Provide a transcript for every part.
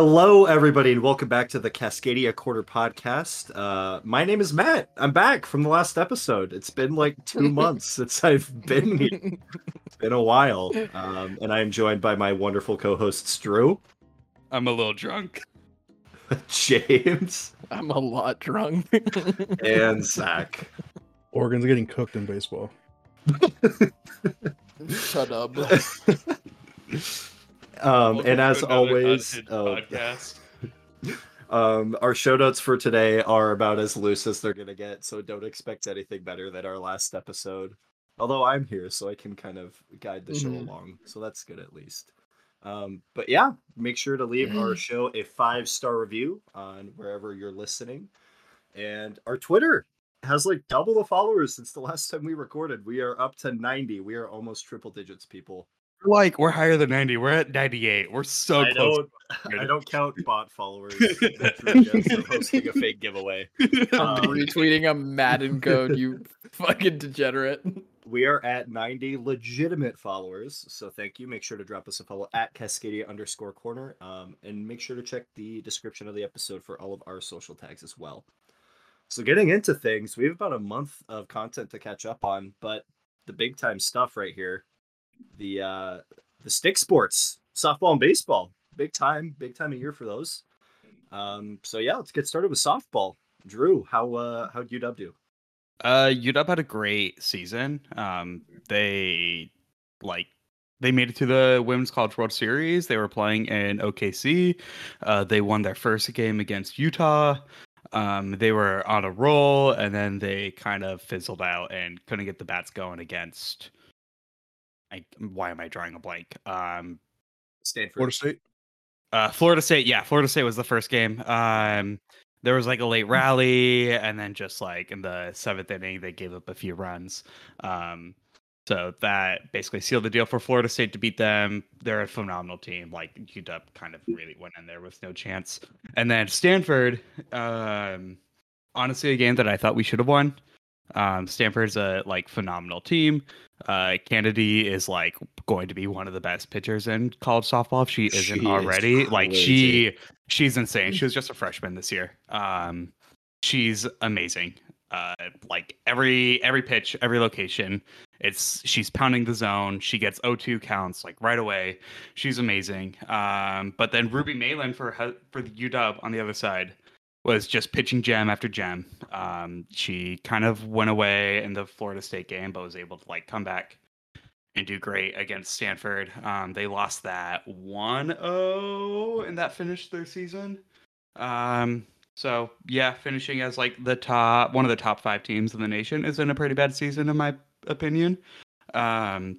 Hello, everybody, and welcome back to the Cascadia Corner Podcast. Uh, my name is Matt. I'm back from the last episode. It's been like two months since I've been here. It's been a while, um, and I am joined by my wonderful co-hosts Drew, I'm a little drunk. James, I'm a lot drunk. and Zach. Oregon's getting cooked in baseball. Shut up. Um, and as always, unhinged oh, um, our show notes for today are about as loose as they're gonna get, so don't expect anything better than our last episode. Although I'm here, so I can kind of guide the show Mhm. along, so that's good at least. Um, but yeah, make sure to leave our show a five star review on wherever you're listening, and our Twitter has like double the followers since the last time we recorded. We are up to 90. We are almost triple digits, people. We're like we're higher than 90. We're at 98. We're so I close. don't, I don't count bot followers. I'm hosting a fake giveaway. Um, Retweeting a Madden code, you fucking degenerate. We are at 90 legitimate followers, so thank you. Make sure to drop us a follow at Cascadia underscore corner, um, and make sure to check the description of the episode for all of our social tags as well. So, getting into things, we have about a month of content to catch up on, but the big time stuff right here, the uh, the stick sports, softball and baseball, big time, big time of year for those. Um, so yeah, let's get started with softball. Drew, how uh, how'd UW do? Uh, UW had a great season. Um, they like they made it to the Women's College World Series. They were playing in OKC. Uh, they won their first game against Utah. Um, they were on a roll, and then they kind of fizzled out and couldn't get the bats going against. I, why am I drawing a blank? Um, Stanford. Florida State. Uh, Florida State, yeah, Florida State was the first game. Um, there was like a late rally, and then just like in the seventh inning, they gave up a few runs. Um, so that basically sealed the deal for Florida State to beat them. They're a phenomenal team. Like UW kind of really went in there with no chance. And then Stanford, um, honestly, a game that I thought we should have won. Um, Stanford's a like phenomenal team. Uh, Canady is like going to be one of the best pitchers in college softball if she isn't She is already. Like she, she's insane. She was just a freshman this year. Um, she's amazing. Uh, like every every pitch, every location, it's she's pounding the zone. She gets O2 counts like right away. She's amazing. Um, but then Ruby Meylan for for the UW on the other side was just pitching gem after gem. Um, she kind of went away in the Florida State game, but was able to like come back and do great against Stanford. Um, they lost that 1-0 and that finished their season. Um, so yeah, finishing as like the top one of the top five teams in the nation is in a pretty bad season in my opinion. Um,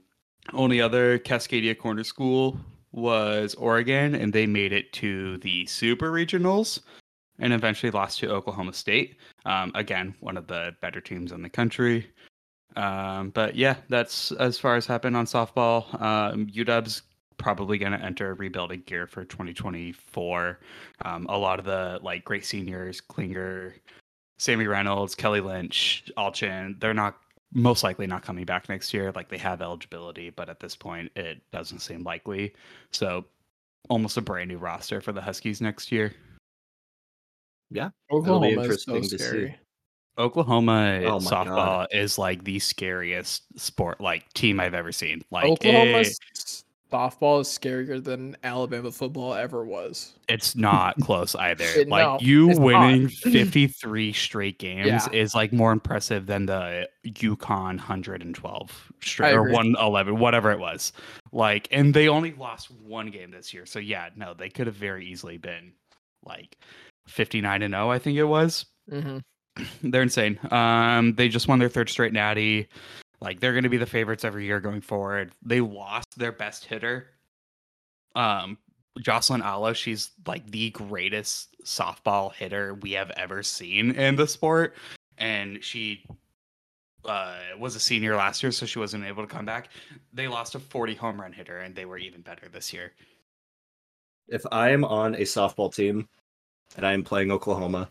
only other Cascadia Corner School was Oregon, and they made it to the Super Regionals and eventually lost to Oklahoma State. Um, again, one of the better teams in the country. Um, but yeah, that's as far as happened on softball. Um, UW's probably going to enter rebuilding gear for 2024. Um, a lot of the like great seniors, Klingler, Sami Reynolds, Kelley Lynch, Alchin, they're not most likely not coming back next year. Like they have eligibility, but at this point, it doesn't seem likely. So almost a brand new roster for the Huskies next year. Oklahoma is so interesting to see. scary. Oklahoma Oh softball God. is like the scariest sport like team I've ever seen. Like Oklahoma it- softball is scarier than Alabama football ever was. it's not close either. It- like no, you it's not. winning 53 straight games Yeah. is like more impressive than the UConn 112 straight or 111 whatever it was. Like and they only lost one game this year. So yeah, no, they could have very easily been like 59 and 0 I think it was. hmm They're insane. Um, they just won their third straight natty. Like they're going to be the favorites every year going forward. They lost their best hitter, um, Jocelyn Alo. She's like the greatest softball hitter we have ever seen in the sport, and she uh, was a senior last year, so she wasn't able to come back. They lost a 40 home run hitter, and they were even better this year. if I am on a softball team and I am playing Oklahoma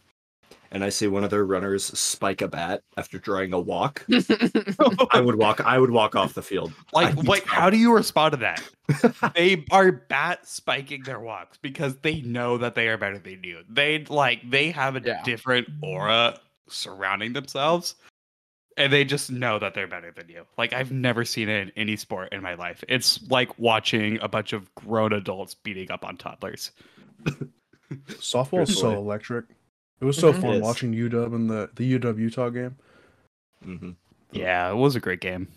and I see one of their runners spike a bat after drawing a walk, I would walk. I would walk off the field. Like, I- like, how do you respond to that? they are bat spiking their walks because they know that they are better than you. They like they have a Yeah. different aura surrounding themselves, and they just know that they're better than you. Like I've never seen it in any sport in my life. It's like watching a bunch of grown adults beating up on toddlers. Softball is so electric. It was so Mhm. It fun is. watching UW in the the UW Utah game. Mhm. Yeah, it was a great game.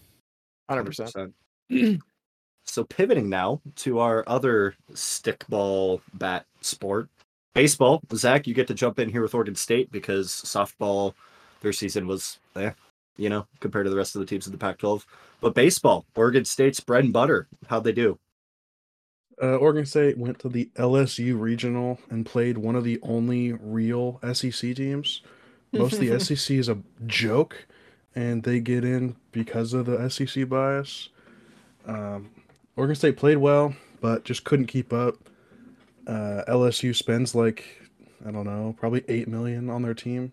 100%. 100%. so pivoting now to our other stickball bat sport, baseball. Zach, you get to jump in here with Oregon State because softball, their season was, eh, you know, compared to the rest of the teams in the Pac-12. But baseball, Oregon State's bread and butter. How'd they do? Uh, Oregon State went to the LSU regional and played one of the only real SEC teams. Most of the SEC is a joke, and they get in because of the SEC bias. Um, Oregon State played well, but just couldn't keep up. Uh, LSU spends like I don't know, probably eight million on their team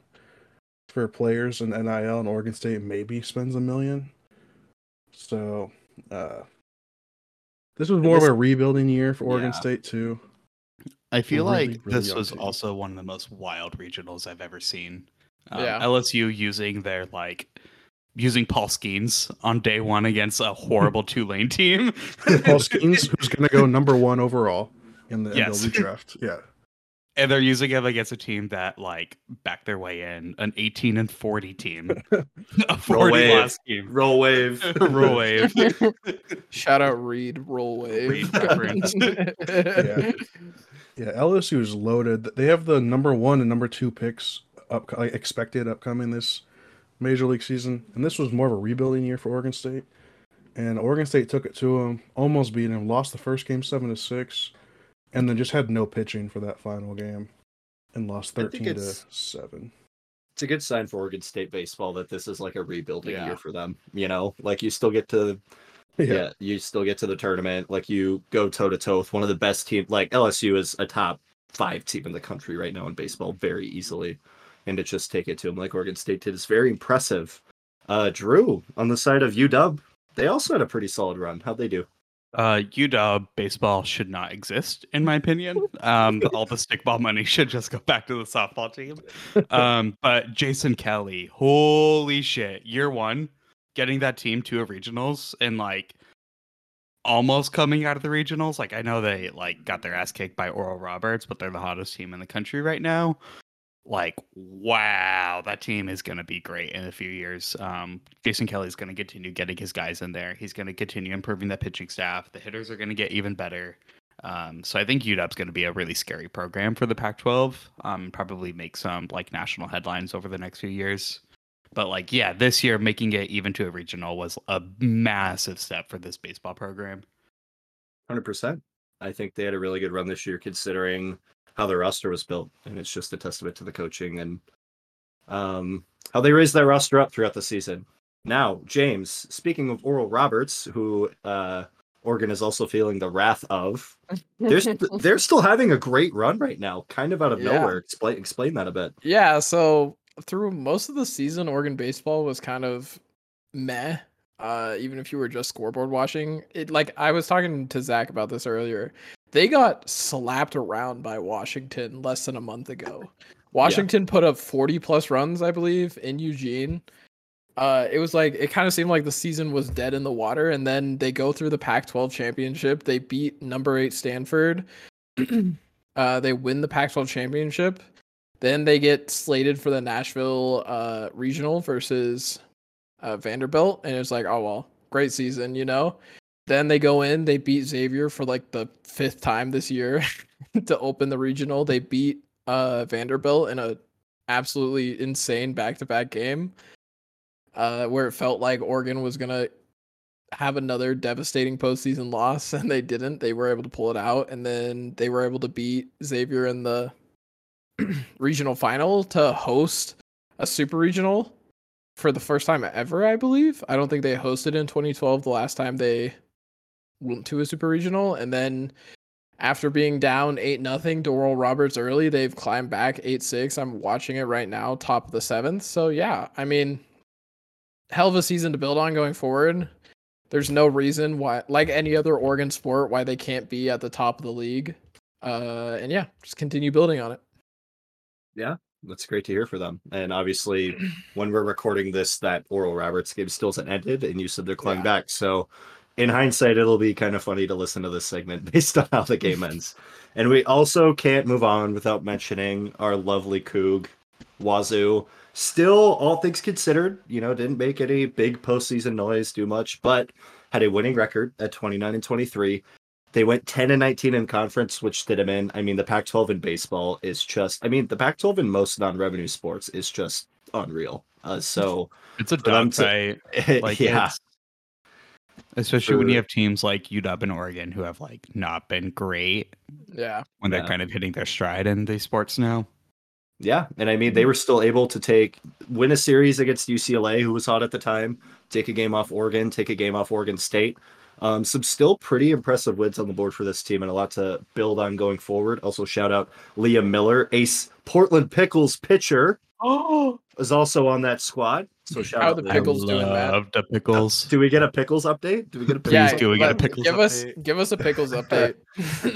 for players and NIL, and Oregon State maybe spends a million. So, uh, this was more of a rebuilding year for Oregon Yeah. State too. I feel really, like really this was team. also one of the most wild regionals I've ever seen. Um, Yeah. LSU using their like using Paul Skenes on day one against a horrible Tulane team. Paul Skenes, who's going to go number one overall in the Yes. MLB draft. Yeah. And they're using him against a team that like backed their way in, an 18 and 40 team, a 40 wave. loss team. Roll wave. Roll wave. Shout out Reed Roll Wave. Reed reference. Yeah. Yeah. LSU is loaded. They have the number one and number two picks up like, expected upcoming this major league season. And this was more of a rebuilding year for Oregon State. And Oregon State took it to them, almost beat them, lost the first game seven to six, and then just had no pitching for that final game and lost thirteen to seven. It's a good sign for Oregon State baseball that this is like a rebuilding Yeah. year for them. You know, like you still get to yeah. you still get to the tournament. Like you go toe to toe with one of the best teams. Like LSU is a top five team in the country right now in baseball, very easily. And to just take it to them like Oregon State did is very impressive. Uh, Drew on the side of UW, they also had a pretty solid run. How'd they do? Uh, UW baseball should not exist, in my opinion. Um, all the stickball money should just go back to the softball team. Um, but Jason Kelly, holy shit, year one, getting that team to a regionals and like almost coming out of the regionals. Like I know they like got their ass kicked by Oral Roberts, but they're the hottest team in the country right now. Like wow, that team is gonna be great in a few years. Um, Jason Kelly is gonna continue getting his guys in there. He's gonna continue improving that pitching staff. The hitters are gonna get even better. Um, so I think UW's going to be a really scary program for the Pac-12. Um, probably make some like national headlines over the next few years. But like, yeah, this year making it even to a regional was a massive step for this baseball program. Hundred percent. I think they had a really good run this year, considering how their roster was built, and it's just a testament to the coaching and um, how they raised their roster up throughout the season. Now, James, speaking of Oral Roberts, who uh, Oregon is also feeling the wrath of, they're st- they're still having a great run right now, kind of out of Yeah. nowhere. Explain explain that a bit. Yeah, so through most of the season, Oregon baseball was kind of meh. Uh, even if you were just scoreboard watching, it like I was talking to Zach about this earlier. They got slapped around by Washington less than a month ago. Washington put up 40 plus runs, I believe, in Eugene. Uh, it was like it kind of seemed like the season was dead in the water, and then they go through the Pac-12 championship. They beat number eight Stanford. uh, they win the Pac-12 championship. Then they get slated for the Nashville uh, regional versus uh, Vanderbilt, and it's like, oh well, great season, you know. Then they go in, they beat Xavier for like the fifth time this year to open the regional. They beat uh, Vanderbilt in a absolutely insane back-to-back game, uh, where it felt like Oregon was gonna have another devastating postseason loss, and they didn't. They were able to pull it out, and then they were able to beat Xavier in the regional final to host a super regional for the first time ever, I believe. I don't think they hosted in 2012 the last time they to a super regional and then after being down eight nothing to Oral Roberts early, they've climbed back eight six. I'm watching it right now, top of the seventh. So yeah, I mean, hell of a season to build on going forward. There's no reason why, like any other Oregon sport, why they can't be at the top of the league. Uh, and yeah, just continue building on it. Yeah, that's great to hear for them. And obviously, when we're recording this, that Oral Roberts game still hasn't ended, and you said they're climbing Yeah. back. So, in hindsight, it'll be kind of funny to listen to this segment based on how the game ends. And we also can't move on without mentioning our lovely Coug, Wazoo. Still, all things considered, you know, didn't make any big postseason noise, do much, but had a winning record at 29 and 23. They went 10 and 19 in conference, which did them in. I mean, the Pac 12 in baseball is just, I mean, the Pac 12 in most non revenue sports is just unreal. Uh, so, It's a them to-. Like yeah, it's- especially when you have teams like UW and Oregon who have like not been great Yeah. when they're Yeah. kind of hitting their stride in these sports now. yeah. And I mean, they mm-hmm. were still able to take, win a series against UCLA, who was hot at the time, take a game off Oregon, take a game off Oregon State. Um, some still pretty impressive wins on the board for this team and a lot to build on going forward. Also, shout out Liam Miller, ace Portland Pickles pitcher, Oh, is also on that squad. So shout How out the Liam. Pickles doing, Matt? Love the pickles. Do we get a pickles update? Do we get a pickles yeah. do we get a pickles Give us update? give us a pickles update.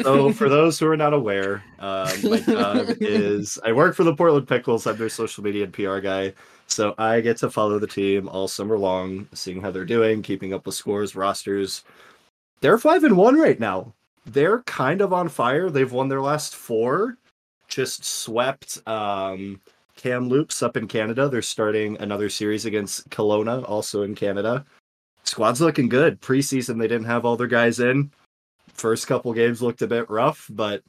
so for those who are not aware, um, my job is I work for the Portland Pickles. I'm their social media and PR guy. So I get to follow the team all summer long, seeing how they're doing, keeping up with scores, rosters. They're five and one right now. They're kind of on fire. They've won their last four. Just swept um, Kamloops up in Canada. They're starting another series against Kelowna, also in Canada. Squad's looking good. Preseason, they didn't have all their guys in first couple games looked a bit rough, but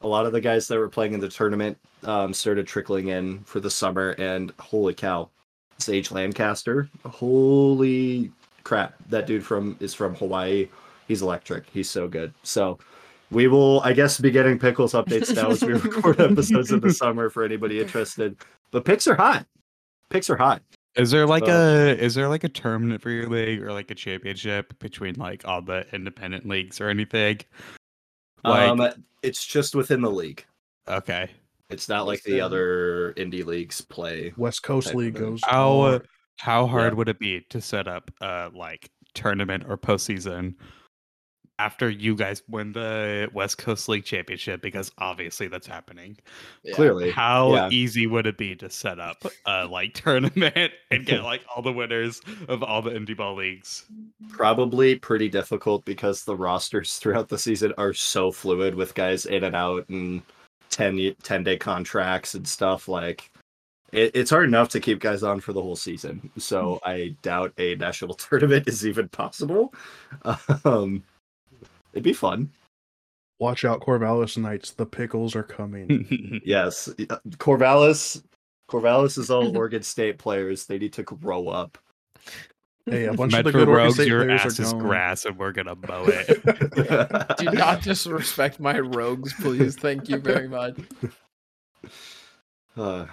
a lot of the guys that were playing in the tournament um, started trickling in for the summer. And holy cow, Sage Lancaster, holy crap, that dude from is from Hawaii. He's electric. He's so good. So we will, I guess, be getting pickles updates now as we record episodes of the summer for anybody interested. But picks are hot. Picks are hot. Is there like So- a is there like a tournament for your league or like a championship between like all the independent leagues or anything? Like um, it's just within the league. okay. It's not like the other indie leagues play. West Coast League goes. How uh, hard. how hard Yeah. would it be to set up a like tournament or postseason after you guys win the West Coast League championship? Because obviously that's happening. Yeah. Clearly, How yeah. easy would it be to set up a like tournament and get like all the winners of all the indie ball leagues? probably pretty difficult because the rosters throughout the season are so fluid with guys in and out and 10, 10 day contracts and stuff like it, it's hard enough to keep guys on for the whole season so i doubt a national tournament is even possible um it'd be fun Watch out, Corvallis Knights. The pickles are coming. yes corvallis corvallis is all oregon state players they need to grow up Hey, a bunch of the good Rogues, State your players ass are is going. grass and we're gonna mow it. Do not disrespect my rogues, please. Thank you very much. Uh,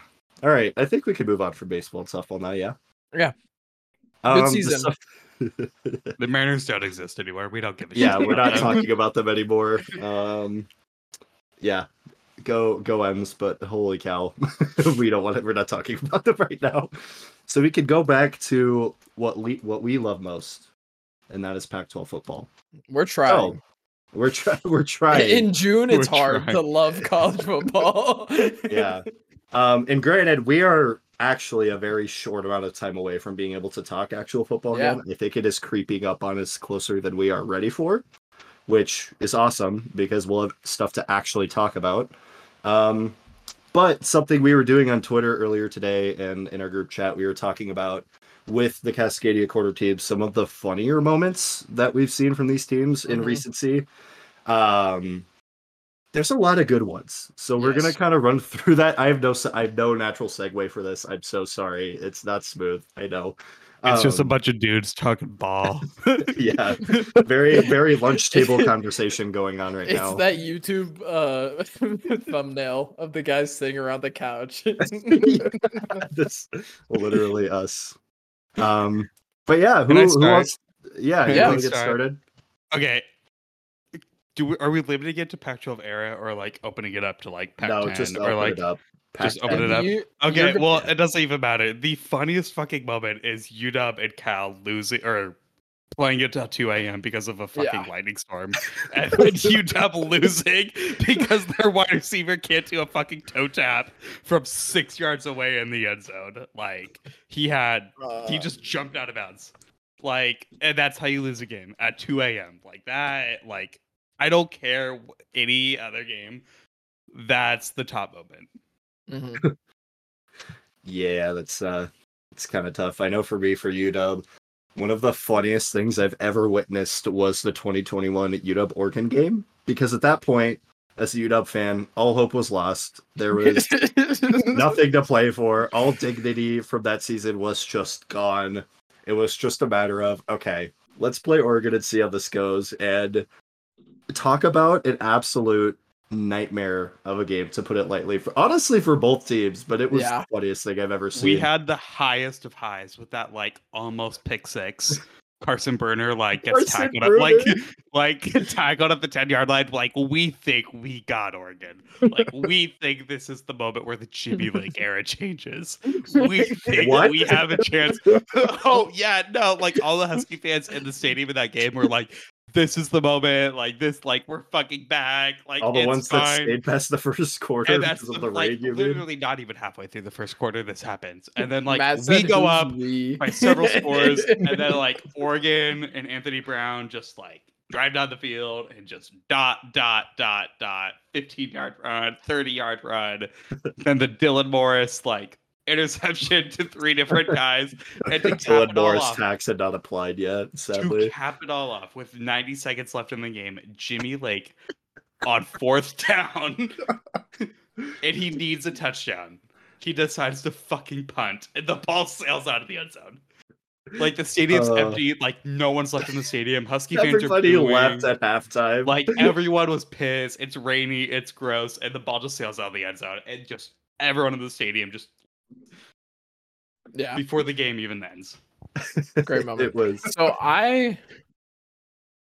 all right, I think we can move on from baseball and softball now. Yeah. Yeah. Um, the season. soft- the Mariners don't exist anymore. We don't give a yeah, shit. we're not them. talking about them anymore. Um, yeah, go go M's, but holy cow, we don't want it. We're not talking about them right now. So we could go back to what we what we love most, and that is Pac-12 football. We're trying. Oh, we're trying. We're trying. In June, it's We're hard trying. to love college football. yeah. Um, and granted, we are actually a very short amount of time away from being able to talk actual football Yeah. again. I think it is creeping up on us closer than we are ready for, which is awesome because we'll have stuff to actually talk about. Um, but something we were doing on Twitter earlier today and in our group chat, we were talking about with the Cascadia Corner teams, some of the funnier moments that we've seen from these teams in Mhm. recency. Um, there's a lot of good ones, so we're gonna kind of run through that. I have no, I have no natural segue for this. I'm so sorry. It's not smooth. I know. It's just a Um, bunch of dudes talking ball. yeah, very, very lunch table conversation going on right it's now. that YouTube uh, thumbnail of the guys sitting around the couch. That's literally us. Um, but yeah, who, Can I who start? wants? Yeah, Can you I want to get start? started? okay. Do we are we limiting it to Pac-12 era or like opening it up to like Pac-10 no, just or like it up. just Pac-10. open it up. You- Okay, gonna- well, it doesn't even matter. The funniest fucking moment is UW and Cal losing or playing it till 2 a.m. because of a fucking Yeah. lightning storm. And then UW losing because their wide receiver can't do a fucking toe tap from six yards away in the end zone. Like, he had, he Uh, just jumped out of bounds. Like, and that's how you lose a game at 2 a.m. Like, that, like, I don't care any other game. That's the top moment. mhm. Yeah, that's uh it's kind of tough. I know for me, for UW, one of the funniest things I've ever witnessed was the 2021 UW Oregon game. Because at that point, as a UW fan, all hope was lost. There was nothing to play for. All dignity from that season was just gone. It was just a matter of, okay, let's play Oregon and see how this goes. And talk about an absolute nightmare of a game, to put it lightly. For, honestly, for both teams, but it was Yeah. the funniest thing I've ever seen. We had the highest of highs with that like almost pick six. Carson Bruener like gets Carson tackled up like like tackled at the 10 yard line. Like we think we got Oregon. Like we think this is the moment where the Jimmy Lake era changes. We think What? we have a chance. oh yeah, no, like all the Husky fans in the stadium in that game were like, this is the moment, like this, like we're fucking back. Like all the it's ones that fine. stayed past the first quarter and that's because of the, the like rain. You mean? literally not even halfway through the first quarter this happens and then like Matt we go up we?" by several scores and then like oregon and anthony brown just like drive down the field and just dot dot dot dot 15 yard run 30 yard run then the dylan morris like interception to three different guys and to cap it all off, tax had not applied yet, sadly. to cap it all off with 90 seconds left in the game jimmy lake on fourth down and he needs a touchdown. He decides to fucking punt, and the ball sails out of the end zone. Like the stadium's Uh. empty, like no one's left in the stadium. Husky fans are booing. left at halftime. Like everyone was pissed. It's rainy. It's gross, and the ball just sails out of the end zone, and just everyone in the stadium just yeah. before the game even ends. Great moment. it was. So I.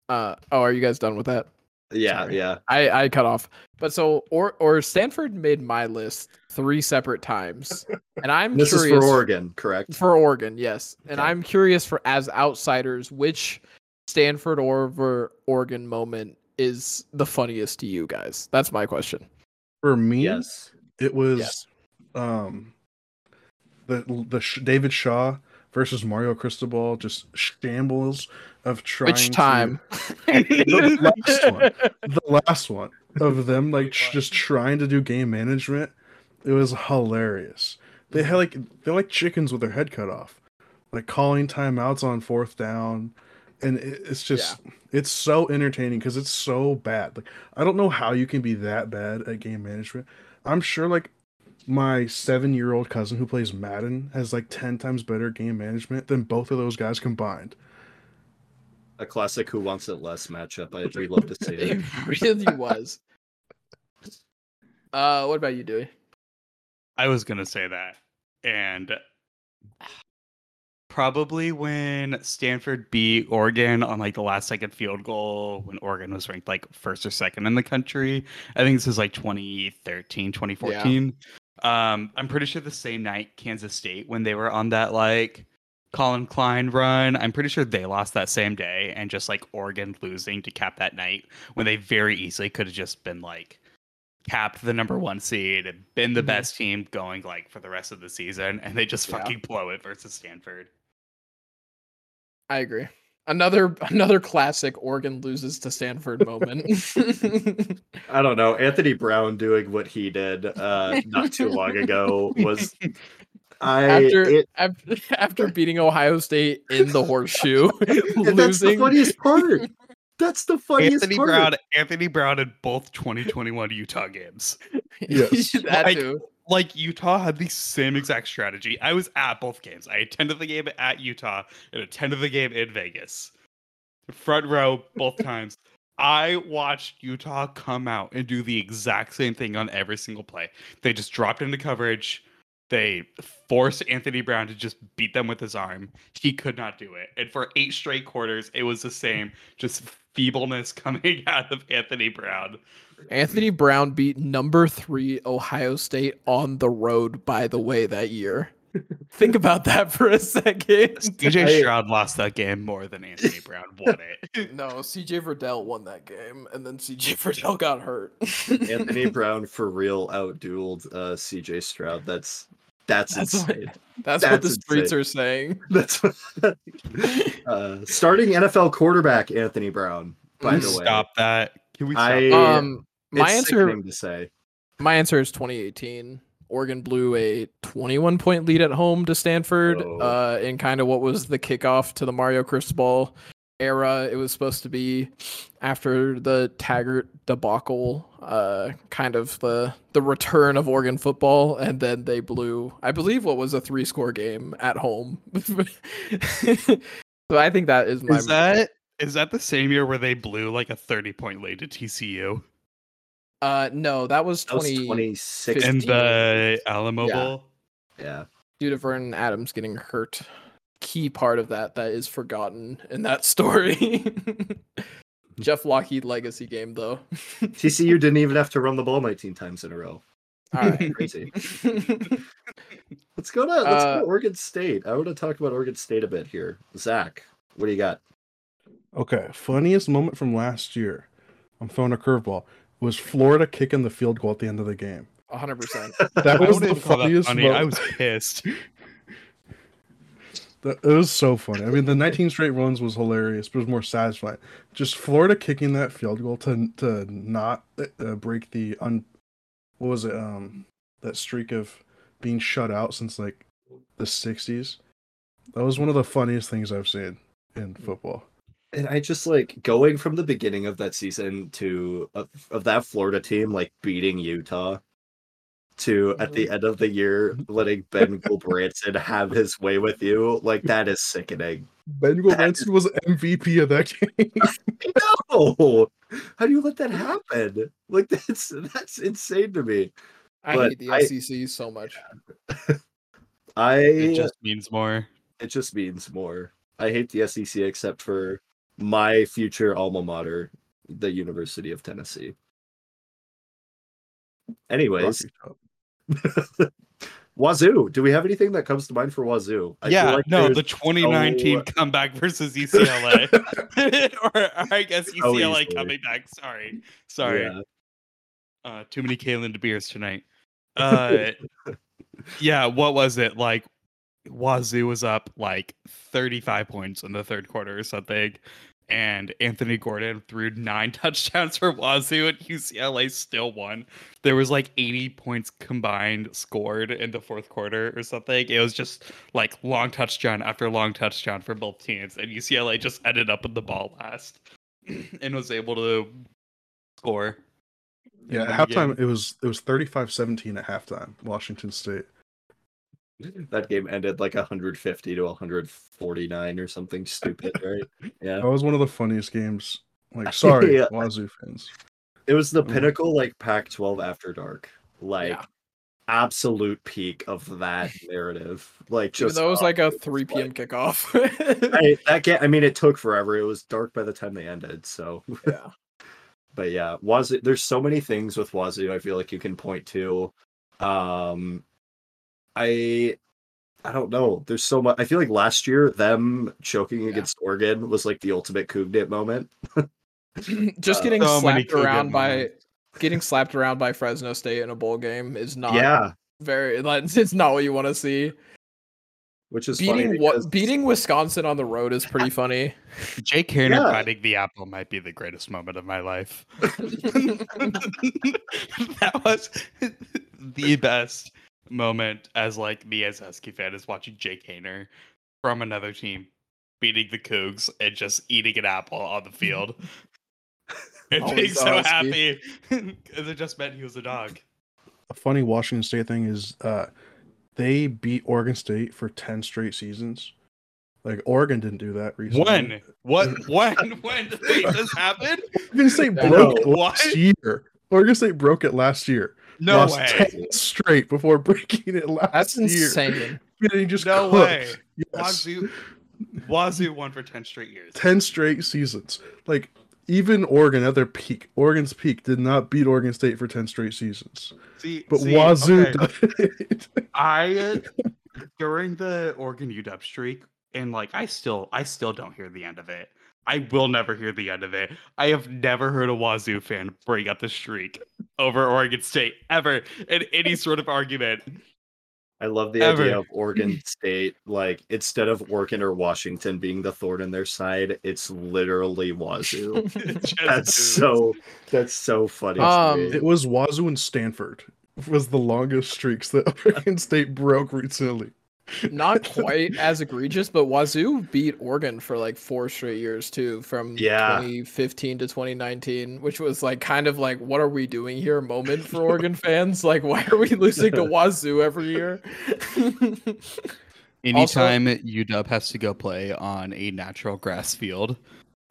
Uh oh, are you guys done with that? Yeah, Sorry. yeah. I I cut off. But so or or Stanford made my list three separate times, and I'm This is for Oregon, correct? for Oregon, yes, and Okay. I'm curious for as outsiders which Stanford or Oregon moment is the funniest to you guys. That's my question. For me, Yes. it was Yes. um the the Sh- David Shaw versus Mario Cristobal just shambles of trying Which to- time? The last one. the last one of them like just trying to do game management. It was hilarious. They had like they're like chickens with their head cut off like calling timeouts on fourth down. And it, it's just it's so entertaining because it's so bad. Like i don't know how you can be that bad at game management. I'm sure like my seven year old cousin who plays madden has like 10 times better game management than both of those guys combined A classic Who Wants It Less matchup. I'd really love to see it. It really was. Uh, what about you, Dewey? I was gonna say that, and probably when Stanford beat Oregon on like the last second field goal when Oregon was ranked like first or second in the country. I think this is like 2013, 2014. Um, I'm pretty sure the same night Kansas State when they were on that like Collin Klein run. I'm pretty sure they lost that same day and just like Oregon losing to cap that night when they very easily could have just been like capped the number one seed and been the Mhm. best team going like for the rest of the season and they just Yeah. fucking blow it versus Stanford. I agree. Another another classic Oregon loses to Stanford moment. I don't know. Anthony Brown doing what he did uh, not too long ago was. I after, it, after after beating Ohio State in the horseshoe, and that's the funniest part. That's the funniest Anthony part. Brown, Anthony Brown in both 2021 Utah games. Yes. that Like- too. Like Utah had the same exact strategy. I was at both games. I attended the game at Utah and attended the game in Vegas. Front row both times. I watched Utah come out and do the exact same thing on every single play. They just dropped into coverage, They forced Anthony Brown to just beat them with his arm. He could not do it. And for eight straight quarters, it was the same, just feebleness coming out of Anthony Brown. Anthony Brown beat number three Ohio State on the road, by the way, that year. Think about that for a second. CJ I- Stroud lost that game more than Anthony Brown won it. No, CJ Verdell won that game, and then CJ Verdell got hurt. Anthony Brown for real outdueled uh, CJ Stroud. That's that's, That's what- insane. That's, what the That's streets insane. are saying. That's what, uh, starting NFL quarterback Anthony Brown. By the way, Stop that. Can we stop? I Um, my it's answer, to say. my answer is 2018. Oregon blew a 21 point lead at home to Stanford Oh. uh, in kind of what was the kickoff to the Mario Cristobal era. It was supposed to be after the Taggart debacle, uh, kind of the the return of Oregon football, and then they blew, I believe, what was a three score game at home. so I think that is my Is that is that the same year where they blew like a 30 point lead to TCU uh no that was That was 20 26. in the Alamo Yeah. Bowl? Yeah. due to Vernon Adams getting hurt. Key part of that that is forgotten in that story. Jeff Lockie legacy game though. TCU didn't even have to run the ball 19 times in a row. All right. Crazy. Let's go to let's go Uh, to Oregon State. I want to talk about Oregon State a bit here. Zach, what do you got? Okay, funniest moment from last year. I'm throwing a curveball. Was Florida kicking the field goal at the end of the game? 100%. That was the even that funniest. funny. I was pissed. That, it was so funny. I mean, the 19 straight runs was hilarious, but it was more satisfying. Just Florida kicking that field goal to to not uh, break the un. What was it? Um, that streak of being shut out since like the 60s. That was one of the funniest things I've seen in football. And I just like going from the beginning of that season to of, of that Florida team like beating Utah to at the mm-hmm. end of the year letting Ben Gulbranson have his way with you. Like that is sickening. Ben Gulbranson was MVP of that game. No, how do you let that happen? Like that's that's insane to me. I But hate the I- SEC so much. I It just means more. it just means more. I hate the SEC except for my future alma mater, the University of Tennessee. Anyways, Wazoo. Do we have anything that comes to mind for Wazoo? I yeah, like no, the 2019 so- comeback versus UCLA, or, or I guess So UCLA easily. coming back. Sorry, sorry. Yeah. Uh, too many Kalen De Beers tonight. Uh, yeah, what was it like? Wazoo was up like 35 points in the third quarter or something, and Anthony Gordon threw nine touchdowns for Wazoo, and UCLA still won. There was like 80 points combined scored in the fourth quarter or something. It was just like long touchdown after long touchdown for both teams, and UCLA just ended up with the ball last and was able to score. Yeah, at the game. halftime it was it was 35-17 at halftime. Washington State. That game ended like 150 to 149 or something stupid, right? Yeah. That was one of the funniest games. Like, sorry, Yeah. Wazoo fans. It was the pinnacle like Pac 12 after dark. Like Yeah. absolute peak of that narrative. Like Even just though it was like a 3 p.m. like- kickoff. I, that game, I mean, it took forever. It was dark by the time they ended. So, yeah. but yeah, Wazoo. There's so many things with Wazoo. I feel like you can point to. Um, I, I don't know. There's so much. I feel like last year them choking Yeah. against Oregon was like the ultimate Cougnit moment. Just Uh, getting so slapped cool around by moments. getting slapped around by Fresno State in a bowl game is not yeah, very like it's not what you want to see. which is Beating what because- beating Wisconsin on the road is pretty funny. Jake Haener Yeah. biting the apple might be the greatest moment of my life. that was the best moment as like me as a Husky fan is watching Jake Haener from another team beating the Cougs and just eating an apple on the field. and Always being so Husky. happy because it just meant he was a dog. A funny Washington State thing is uh they beat Oregon State for 10 straight seasons. Like Oregon didn't do that recently. When? What? When? When did this happen? Oregon State Yeah, broke it last year. Oregon State broke it last year. No lost way. 10 straight before breaking it last That's year. insane. Getting just No cooked. way. Yes. Wazoo, Wazoo won for ten straight years. 10 straight seasons. Like even Oregon at their peak, Oregon's peak did not beat Oregon State for 10 straight seasons. See, But see, Wazoo okay. did. I uh, during the Oregon UW streak, and like I still, I still don't hear the end of it. I will never hear the end of it. I have never heard a Wazoo fan bring up the streak over Oregon State ever in any sort of argument. I love the Ever. idea of Oregon State, like instead of Oregon or Washington being the thorn in their side, it's literally Wazoo. That's dudes. so that's so funny. Um. It was Wazoo and Stanford was the longest streaks that Oregon State broke recently. Not quite as egregious, but Wazoo beat Oregon for like four straight years too, from Yeah. 2015 to 2019, which was like kind of like, what are we doing here? Moment for Oregon fans. Like, why are we losing to Wazoo every year? Anytime UW has to go play on a natural grass field,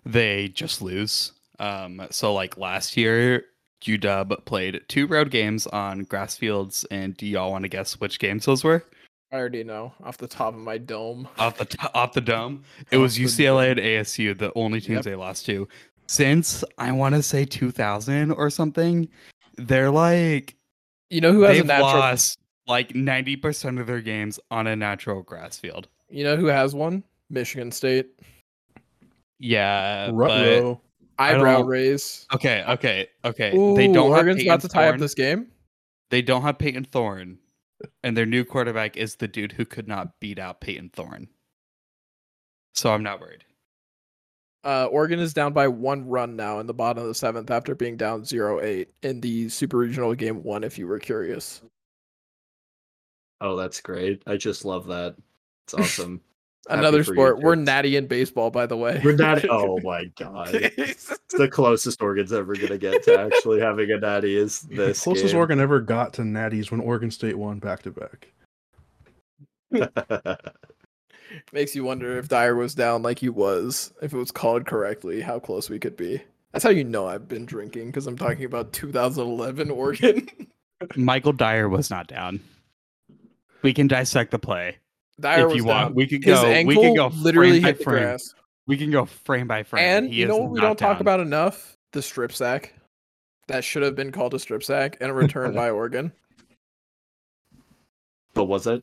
they just lose. Um, so like last year, UW played two road games on grass fields, and do y'all want to guess which games those were? I already know off the top of my dome. Off the to- off the dome, it Off was UCLA and ASU, the only teams Yep. they lost to since I want to say 2000 or something. They're like You know who has a natural? lost like 90% of their games on a natural grass field. You know who has one? Michigan State. Yeah, Ruh-roh. Eyebrow raise. Okay, okay, okay. Ooh, they don't Oregon's have about to tie up this game. They don't have Payton Thorne, and their new quarterback is the dude who could not beat out Payton Thorne. So I'm not worried. Uh, Oregon is down by one run now in the bottom of the seventh after being down 0-8 in the Super Regional Game One. If you were curious, oh, that's great. I just love that. It's awesome. Happy another for you, sport. We're natty in baseball, by the way. We're natty. Oh my god, it's the closest Oregon's ever gonna get to actually having a natty is The this. closest game. Oregon ever got to Natties when Oregon State won back to back. Makes you wonder if Dyer was down like he was, if it was called correctly, how close we could be. That's how you know I've been drinking because I'm talking about 2011 Oregon. Michael Dyer was not down. We can dissect the play Dyer if was you want. down. We can His go. ankle We can go literally frame hit the frame. grass. We can go frame by frame. And He you know what we don't talk about enough? The strip sack. That should have been called a strip sack and a return by Oregon. but was it?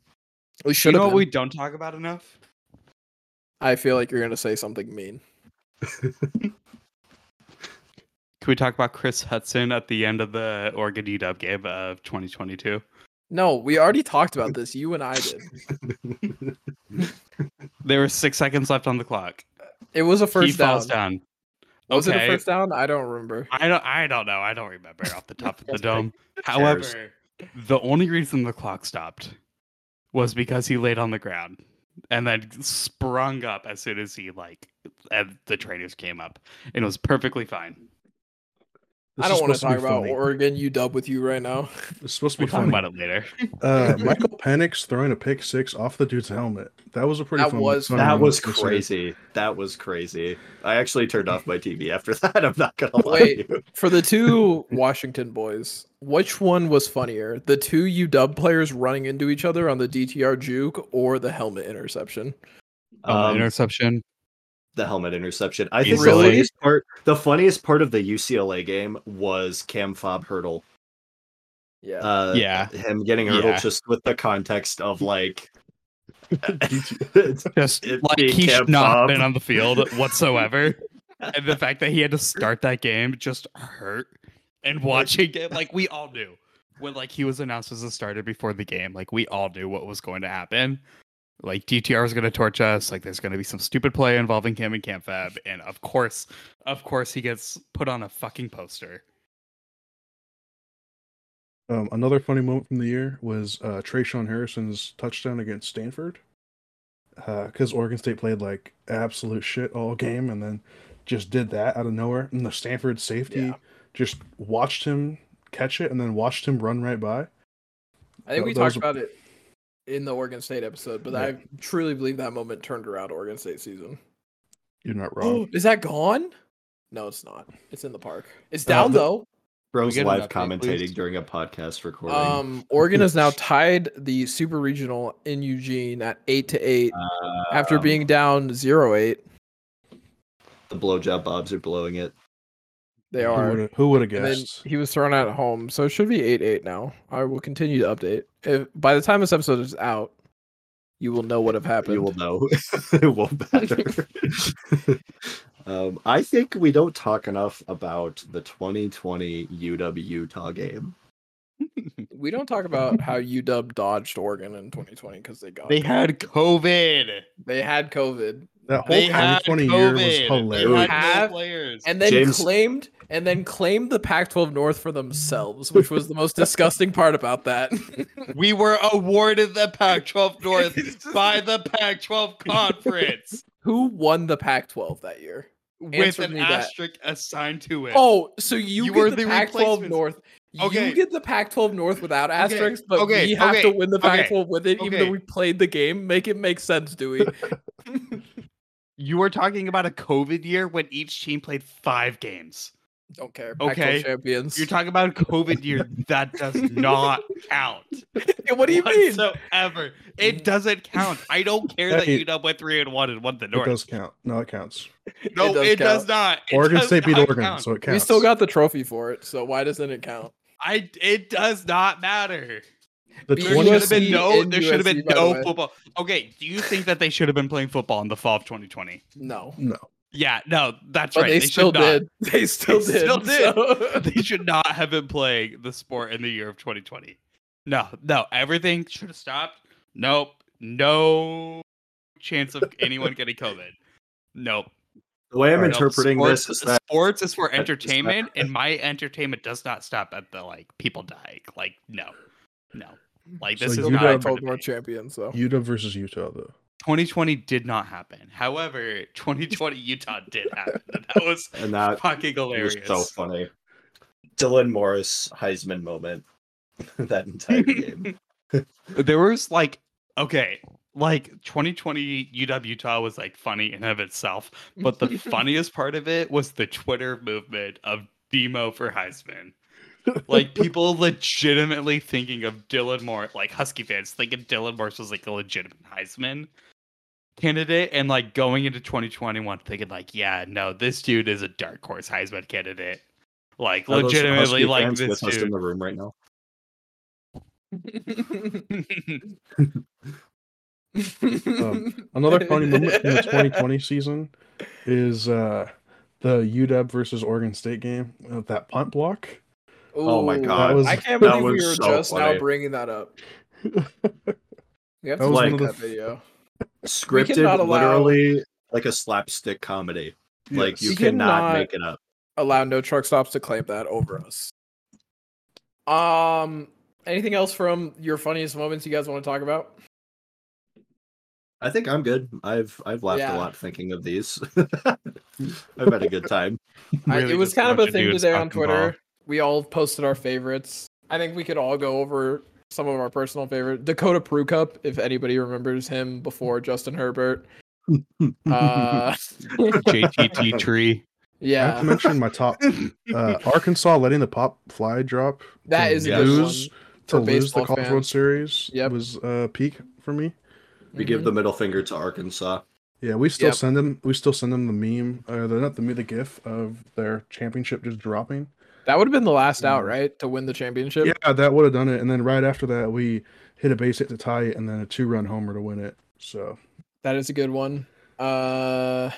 We You should know have. what we don't talk about enough? I feel like you're gonna say something mean. Can we talk about Chris Hudson at the end of the Oregon UW game of 2022? No, we already talked about this. You and I did. There were six seconds left on the clock. It was a he first down. falls down. Was it a first down? I don't remember. I don't. I don't know. I don't remember off the top of the dome. cares? However, the only reason the clock stopped was because he laid on the ground and then sprung up as soon as he like and the trainers came up, and it was perfectly fine. This I don't want to talk be about funny. Oregon UW with you right now. It's supposed to We'll be talk funny. about it later. Uh, Michael Penix throwing a pick six off the dude's helmet. That was a pretty That fun. was- fun That was to see. crazy. That was crazy. I actually turned off my TV after that. I'm not gonna lie Wait. to you. For the two Washington boys, which one was funnier? The two UW players running into each other on the DTR juke or the helmet interception? Um, interception. The helmet interception. I think Really? the funniest part, the funniest part of the UCLA game was Cam Fob hurdle. Yeah. Uh, Yeah. him getting hurdled Yeah. just with the context of like. Just like being he Cam should not have Fob. been on the field whatsoever. and the fact that he had to start that game just hurt. And watching it, like we all knew when like he was announced as a starter before the game, like we all knew what was going to happen. Like DTR is going to torch us. Like there's going to be some stupid play involving Cam and Camp Fab, and of course, of course, he gets put on a fucking poster. Um, another funny moment from the year was uh, Tre'Shaun Harrison's touchdown against Stanford. Because Oregon State played like absolute shit all game and then just did that out of nowhere. And the Stanford safety Yeah. just watched him catch it and then watched him run right by. I think That- we that talked was- about it in the Oregon State episode, but Yeah. I truly believe that moment turned around Oregon State season. You're not wrong. Is that gone? No, it's not. It's in the park. It's Uh, down the- though. Bro's live update, commentating please? during a podcast recording. Um, Oregon has now tied the super regional in Eugene at eight to eight after Um, being down zero eight. the blowjob bobs are blowing it. They are. Who would have guessed? he was thrown out at home, so it should be eight eight now. I will continue to update. If by the time this episode is out, you will know what have happened. You will know. it won't matter. um, I think we don't talk enough about the 2020 UW Utah game. We don't talk about how UW dodged Oregon in 2020 because they got They COVID. had COVID. they had COVID That whole They had 2020 year was COVID. They hilarious. had no Have- and then James- claimed and then claimed the Pac-12 North for themselves, which was the most disgusting part about that. we were awarded the Pac-12 North by the Pac-12 Conference Who won the Pac-12 that year? with Answer an me that. asterisk assigned to it. Oh, so you, You get were the, the Pac-12. North. Okay. You get the Pac-12 North without asterisks, but okay, we have okay, to win the Pac-12 with it, even okay. though we played the game. Make it make sense, Dewey. You were talking about a COVID year when each team played five games. Don't care. Okay. Champions. You're talking about a COVID year that does not count. what do you mean? Whatsoever. It doesn't count. I don't care that Hey, UW went three and one and won the North. It does count. No, it counts. no, does it does, not. It Oregon does State beat Oregon, count. so it counts. We still got the trophy for it, so why doesn't it count? I. It does not matter. The There There 20 should have been no. There should have been USC, by the no football. Okay. Do you think that they should have been playing football in the fall of 2020? No. No. Yeah. No. That's But right. they, still should not. did. They still They did. still did. so- they should not have been playing the sport in the year of 2020. No, no, everything should have stopped. Nope, no chance of anyone getting COVID. Nope. The way I'm No, interpreting sports, this is that sports is for that is not- entertainment, and my entertainment does not stop at the like people dying. Like no, no. Mm-hmm. Like this So is you not don't- for Pac-12 debate. North champions, so UW versus Utah, though. 2020 did not happen. However, 2020 Utah did happen. And that was and that fucking hilarious. was so funny. Dylan Morris Heisman moment. that entire game. there was like okay like 2020 uw utah was like funny in of itself but the funniest part of it was the twitter movement of demo for heisman like people legitimately thinking of dylan moore like husky fans thinking dylan morris was like a legitimate heisman candidate and like going into 2021 thinking like yeah no this dude is a dark horse heisman candidate like Are legitimately like this us in the room right now. Um, Another funny moment from the 2020 season is uh, the UW versus Oregon State game. Uh, that punt block. Oh my God, was- I can't believe we was were so just funny. now bringing that up. We have That to was like one that video. Scripted, allow- literally like a slapstick comedy. Like you We cannot cannot- make it up. Allow no truck stops to claim that over us. Um, anything else from your funniest moments you guys want to talk about? I think I'm good. I've I've laughed Yeah. a lot thinking of these. I've had a good time. I, Really it was kind of a thing dudes today on Twitter. ball. We all posted our favorites. I think we could all go over some of our personal favorite Dakota Prukop, if anybody remembers him before Justin Herbert. Uh, jtt tree Yeah. I have to mention my top uh, Arkansas letting the pop fly drop. That is to a Yes. good one lose to lose the baseball College World fans. Series. Yep. was uh, peak for me. We give Mhm. the middle finger to Arkansas. Yeah, we still Yep. send them. We still send them the meme. Uh, the not the meme, the GIF of their championship just dropping. That would have been the last out, right, to win the championship. Yeah, that would have done it. And then right after that, we hit a base hit to tie it, and then a two run homer to win it. So That is a good one. Uh,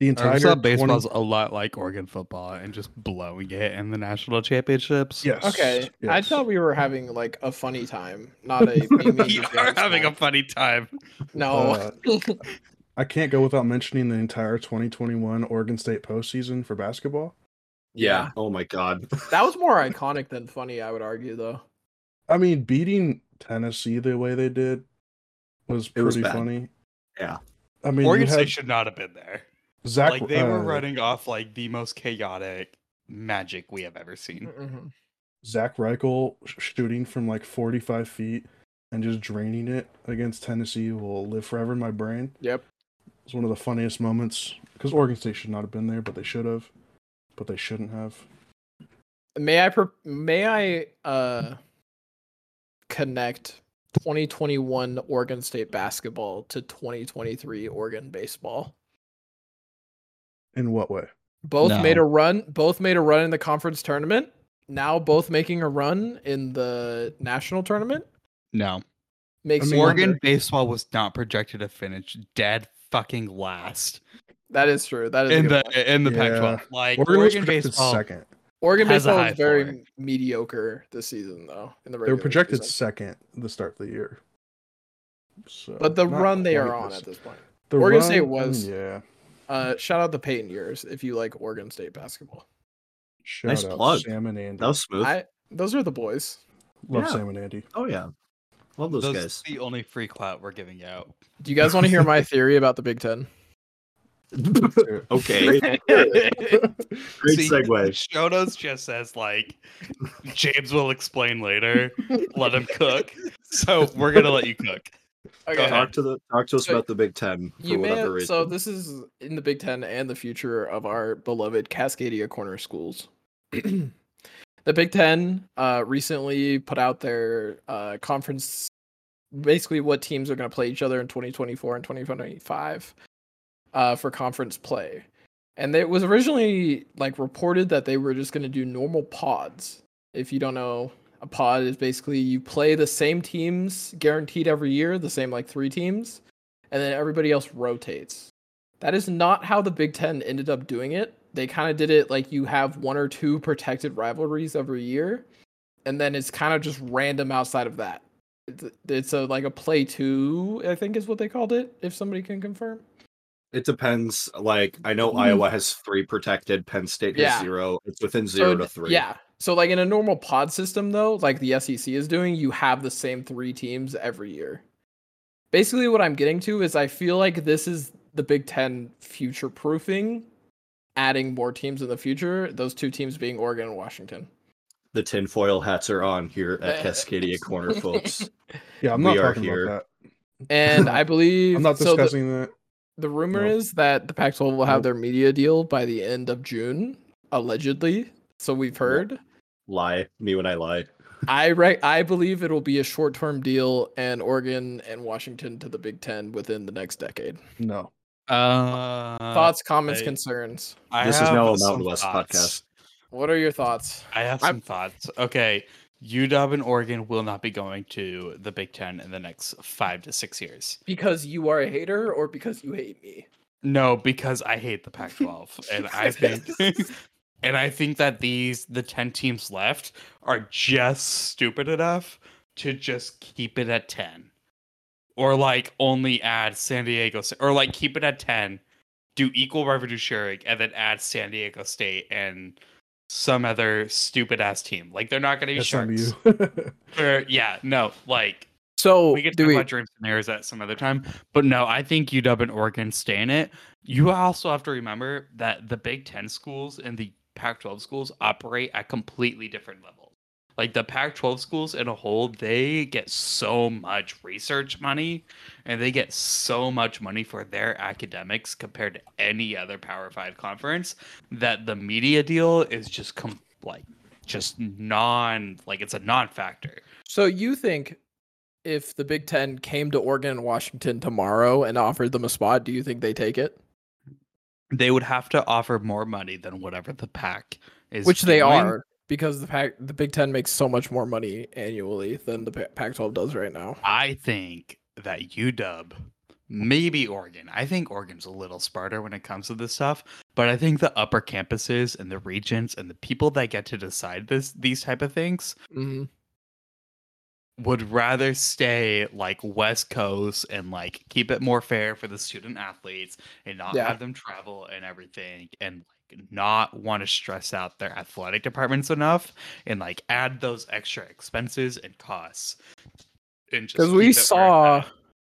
the entire Arkansas 20 baseball's a lot like Oregon football and just blowing it in the national championships. Yes. okay. I thought we were having like a funny time, not a. me, me, we are me, having a funny time. no. I can't go without mentioning the entire 2021 Oregon State postseason for basketball. Yeah. Oh my god. that was more iconic than funny, I would argue, though. I mean, beating Tennessee the way they did was It was pretty funny. Yeah. I mean, Oregon you State had should not have been there. Zach. like they were uh, running off like the most chaotic magic we have ever seen. Mhm. Zach Reichle sh- shooting from like 45 feet and just draining it against Tennessee will live forever in my brain. Yep. It's one of the funniest moments because Oregon State should not have been there, but they should have. But they shouldn't have. May I pro- may I uh connect 2021 Oregon State basketball to 2023 Oregon baseball? In what way? Both made a run. Both made a run in the conference tournament. Now both making a run in the national tournament No. makes I you mean, wonder- Oregon baseball was not projected to finish dead fucking last That is true. That is a in the point. in the Yeah. Pac-12. Like Oregon, Oregon, was projected baseball. second. Oregon has baseball is very floor. mediocre this season, though. In the They were projected season. second the start of the year. So, but the run they are on this- at this point. the Oregon State run, I mean, was- yeah. Uh, shout out the Peyton years if you like Oregon State basketball. Shout Nice out plug. Sam and Andy. That was smooth. I those are the boys. Love Yeah. Sam and Andy. Oh yeah, love those, Those guys. are the only free clout we're giving out. Do you guys want to hear my theory about the Big Ten? okay, great See, segue. Show notes just says like James will explain later. Let him cook. So we're gonna let you cook. Okay. Talk to the talk to us So, about the Big Ten for You may whatever have, reason. so this is in the Big Ten and the future of our beloved Cascadia Corner schools. the Big Ten uh, recently put out their uh, conference, basically what teams are going to play each other in 2024 and 2025 uh, for conference play. And it was originally like reported that they were just going to do normal pods. If you don't know, a pod is basically you play the same teams guaranteed every year, the same like three teams, and then everybody else rotates. That is not how the Big Ten ended up doing it. They kind of did it like you have one or two protected rivalries every year, and then it's kind of just random outside of that. It's, a like a play two, I think is what they called it. If somebody can confirm. It depends. Like I know Mhm. Iowa has three protected, Penn State has Yeah. zero. It's within zero So, to three. Yeah. So like in a normal pod system though, like the SEC is doing, you have the same three teams every year. Basically what I'm getting to is I feel like this is the Big 10 future proofing adding more teams in the future, those two teams being Oregon and Washington. The tinfoil hats are on here at Cascadia Corner, folks. Yeah, I'm We not are talking here. about And I believe. I'm not so the- discussing that. The rumor No. is that the Pac-12 will have their media deal by the end of June, allegedly. So we've heard. lie, me when I lie. I re- I believe it will be a short-term deal, and Oregon and Washington to the Big Ten within the next decade. No. Uh, Thoughts, comments, I- concerns. I This is have now a Mountain West thoughts. podcast. What are your thoughts? I have I'm- some thoughts. Okay, UW and Oregon will not be going to the Big Ten in the next five to six years. Because you are a hater, or because you hate me? No, because I hate the Pac-12, and I think, and I think that these the ten teams left are just stupid enough to just keep it at ten, or like only add San Diego, or like keep it at ten, do equal revenue sharing, and then add San Diego State and some other stupid ass team. Like they're not going to be sharks. Or, yeah, no, like So we could do talk we? about dream scenarios at some other time. But no, I think UW and Oregon stay in it. You also have to remember that the Big Ten schools and the Pac 12 schools operate at completely different levels. Like the Pac 12 schools in a whole, they get so much research money and they get so much money for their academics compared to any other Power Five conference that the media deal is just com- like just non like it's a non-factor. So you think if the Big Ten came to Oregon and Washington tomorrow and offered them a spot, do you think they take it? they would have to offer more money than whatever the pack is Which they are, because the pack the Big Ten makes so much more money annually than the Pa- Pac-12 does right now. I think that UW, maybe Oregon. I think Oregon's a little smarter when it comes to this stuff, but I think the upper campuses and the regents and the people that get to decide this these type of things hmm would rather stay like West Coast and like keep it more fair for the student athletes and not Yeah. have them travel and everything and like not want to stress out their athletic departments enough and like add those extra expenses and costs. And just Because we keep it where it's saw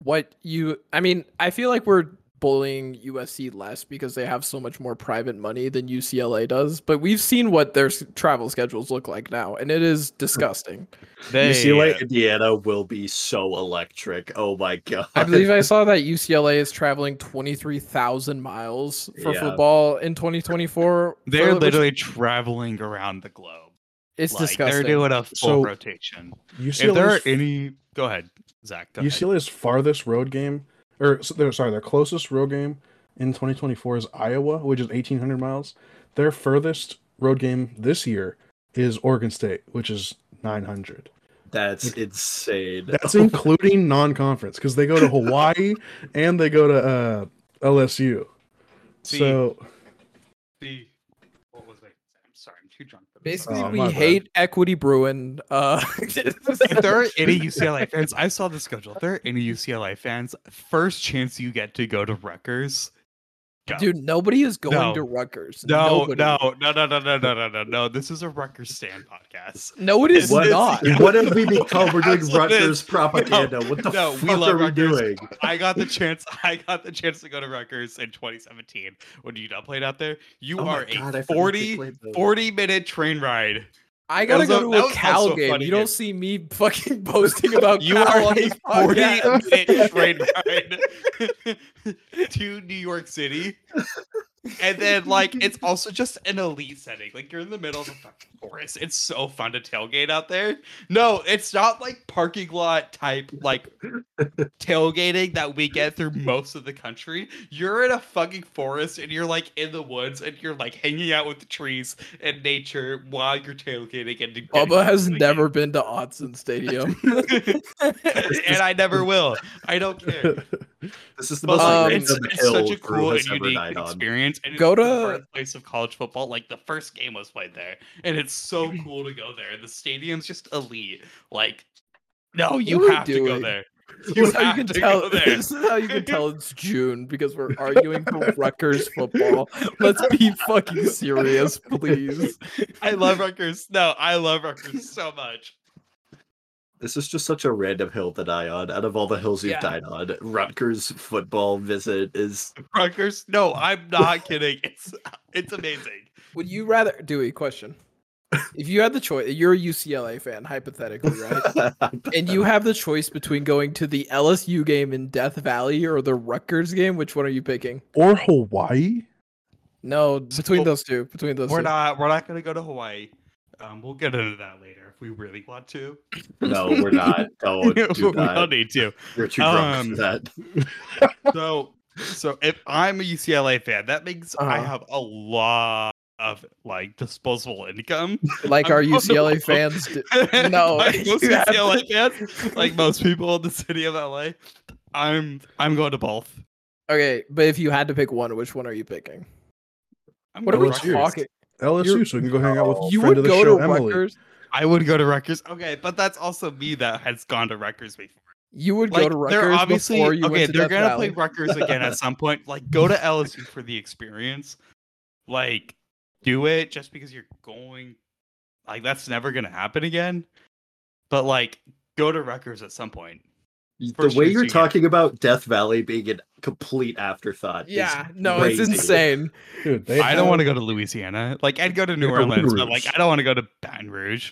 what you. I mean, I feel like we're bullying USC less because they have so much more private money than UCLA does. But we've seen what their travel schedules look like now, and it is disgusting. They, UCLA uh, Indiana will be so electric. Oh my god! I believe I saw that UCLA is traveling twenty three thousand miles for Yeah. football in twenty twenty four. they're literally traveling around the globe. It's like, disgusting. They're doing a full So, rotation. UCLA's, If there are any, go ahead, Zach. Go ahead. UCLA's farthest road game, or s- their sorry, their closest road game in 2024 is Iowa, which is 1,800 miles. Their furthest road game this year is Oregon State, which is 900. That's insane. That's including non-conference because they go to Hawaii and they go to uh, LSU. See, So See, what was I? I'm sorry, I'm too drunk for this. Basically, Oh, we my bad. hate equity Bruin. Uh, if there are any UCLA fans, I saw the schedule. If there are any UCLA fans, first chance you get to go to Rutgers, go. dude, nobody is going No. to Rutgers. no, Nobody. no, no, no, no, no, no, no, no, no. This is a Rutgers stand podcast. no, it is What, not. what have we become? We're doing That's what it Rutgers is. propaganda. what the no, we fuck love are we doing? I got the chance. I got the chance to go to Rutgers in 2017 when UW played out there. You Oh are God, I a forgot they 40, 40 minute train ride. I gotta go a- to a was Cal also game. funny, You don't see me fucking posting about You Cal are on on a this 40 podcast. minute train ride to New York City. And then, like, it's also just an elite setting. Like, you're in the middle of a fucking forest. It's so fun to tailgate out there. No, it's not like parking lot type, like, tailgating that we get through most of the country. You're in a fucking forest and you're, like, in the woods and you're, like, hanging out with the trees and nature while you're tailgating. And getting Bubba has never been to Otson Stadium. and I never will. I don't care. This is the most Um, it's, it's such a cool and unique died on. And Go it's the to- birthplace of college football. Like the first game was played there, and it's so cool to go there. The stadium's just elite. Like, no, you What have to go there. This You is how you can to tell. go there. This is how you can tell it's June because we're arguing for Rutgers football. Let's be fucking serious, please. I love Rutgers. No, I love Rutgers so much. This is just such a random hill to die on. Out of all the hills you've Yeah. died on, Rutgers football visit is Rutgers. No, I'm not kidding. It's it's amazing. Would you rather do a question? If you had the choice, you're a UCLA fan, hypothetically, right? and you have the choice between going to the LSU game in Death Valley or the Rutgers game. Which one are you picking? or Hawaii. No, between So- those two. Between those We're two. not we're not gonna go to Hawaii. Um, we'll get into that later if we really want to. no, we're not. Don't do we don't need to. You're too drunk Um, for that. So, so if I'm a UCLA fan, that means I Uh-huh. have a lot of like disposable income. like I'm our UCLA vote. fans. Do. No, like most UCLA fans, like most people in the city of LA, I'm I'm going to both. Okay, but if you had to pick one, which one are you picking? I'm What are going we to LSU. Rutgers. talking? LSU, You're- so we can go hang out with You friend would of the go show, to Emily. Rutgers. I would go to Rutgers. Okay, but that's also me that has gone to Rutgers before. You would Like go to they're Rutgers obviously before you okay. went to They're Death gonna Valley. play Rutgers again at some point. Like go to LSU for the experience. Like do it just because you're going. Like that's never gonna happen again. But like go to Rutgers at some point. The way you're you get. talking about Death Valley being a complete afterthought. is Yeah, no, it's insane. Dude, I don't want to go to Louisiana. Like I'd go to New Yeah, Baton Orleans, but like I don't want to go to Baton Rouge.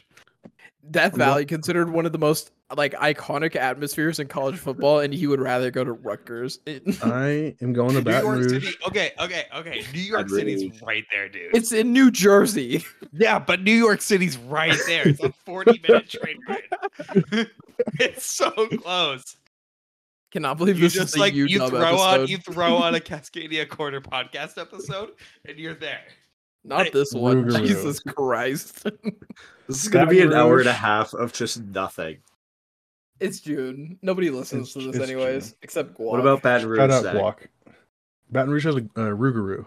Death Valley considered one of the most like iconic atmospheres in college football, and he would rather go to Rutgers. I am going to New Baton York Rouge. City. Okay, okay, okay. New York Baton City's Rouge. right there, dude. it's in New Jersey. Yeah, but New York City's right there. It's a 40 minute train ride. it's so close. Cannot believe You this just is like the you UW throw on you throw on a Cascadia Corner podcast episode and you're there. Not this one. Rougarou. Jesus Christ. This is going to be an Baton hour and a half of just nothing. it's June. Nobody listens It's- to this it's anyways, June. except Guac. What about Baton Rouge? Shout out Zach? Guac. Baton Rouge has a uh, Rougarou.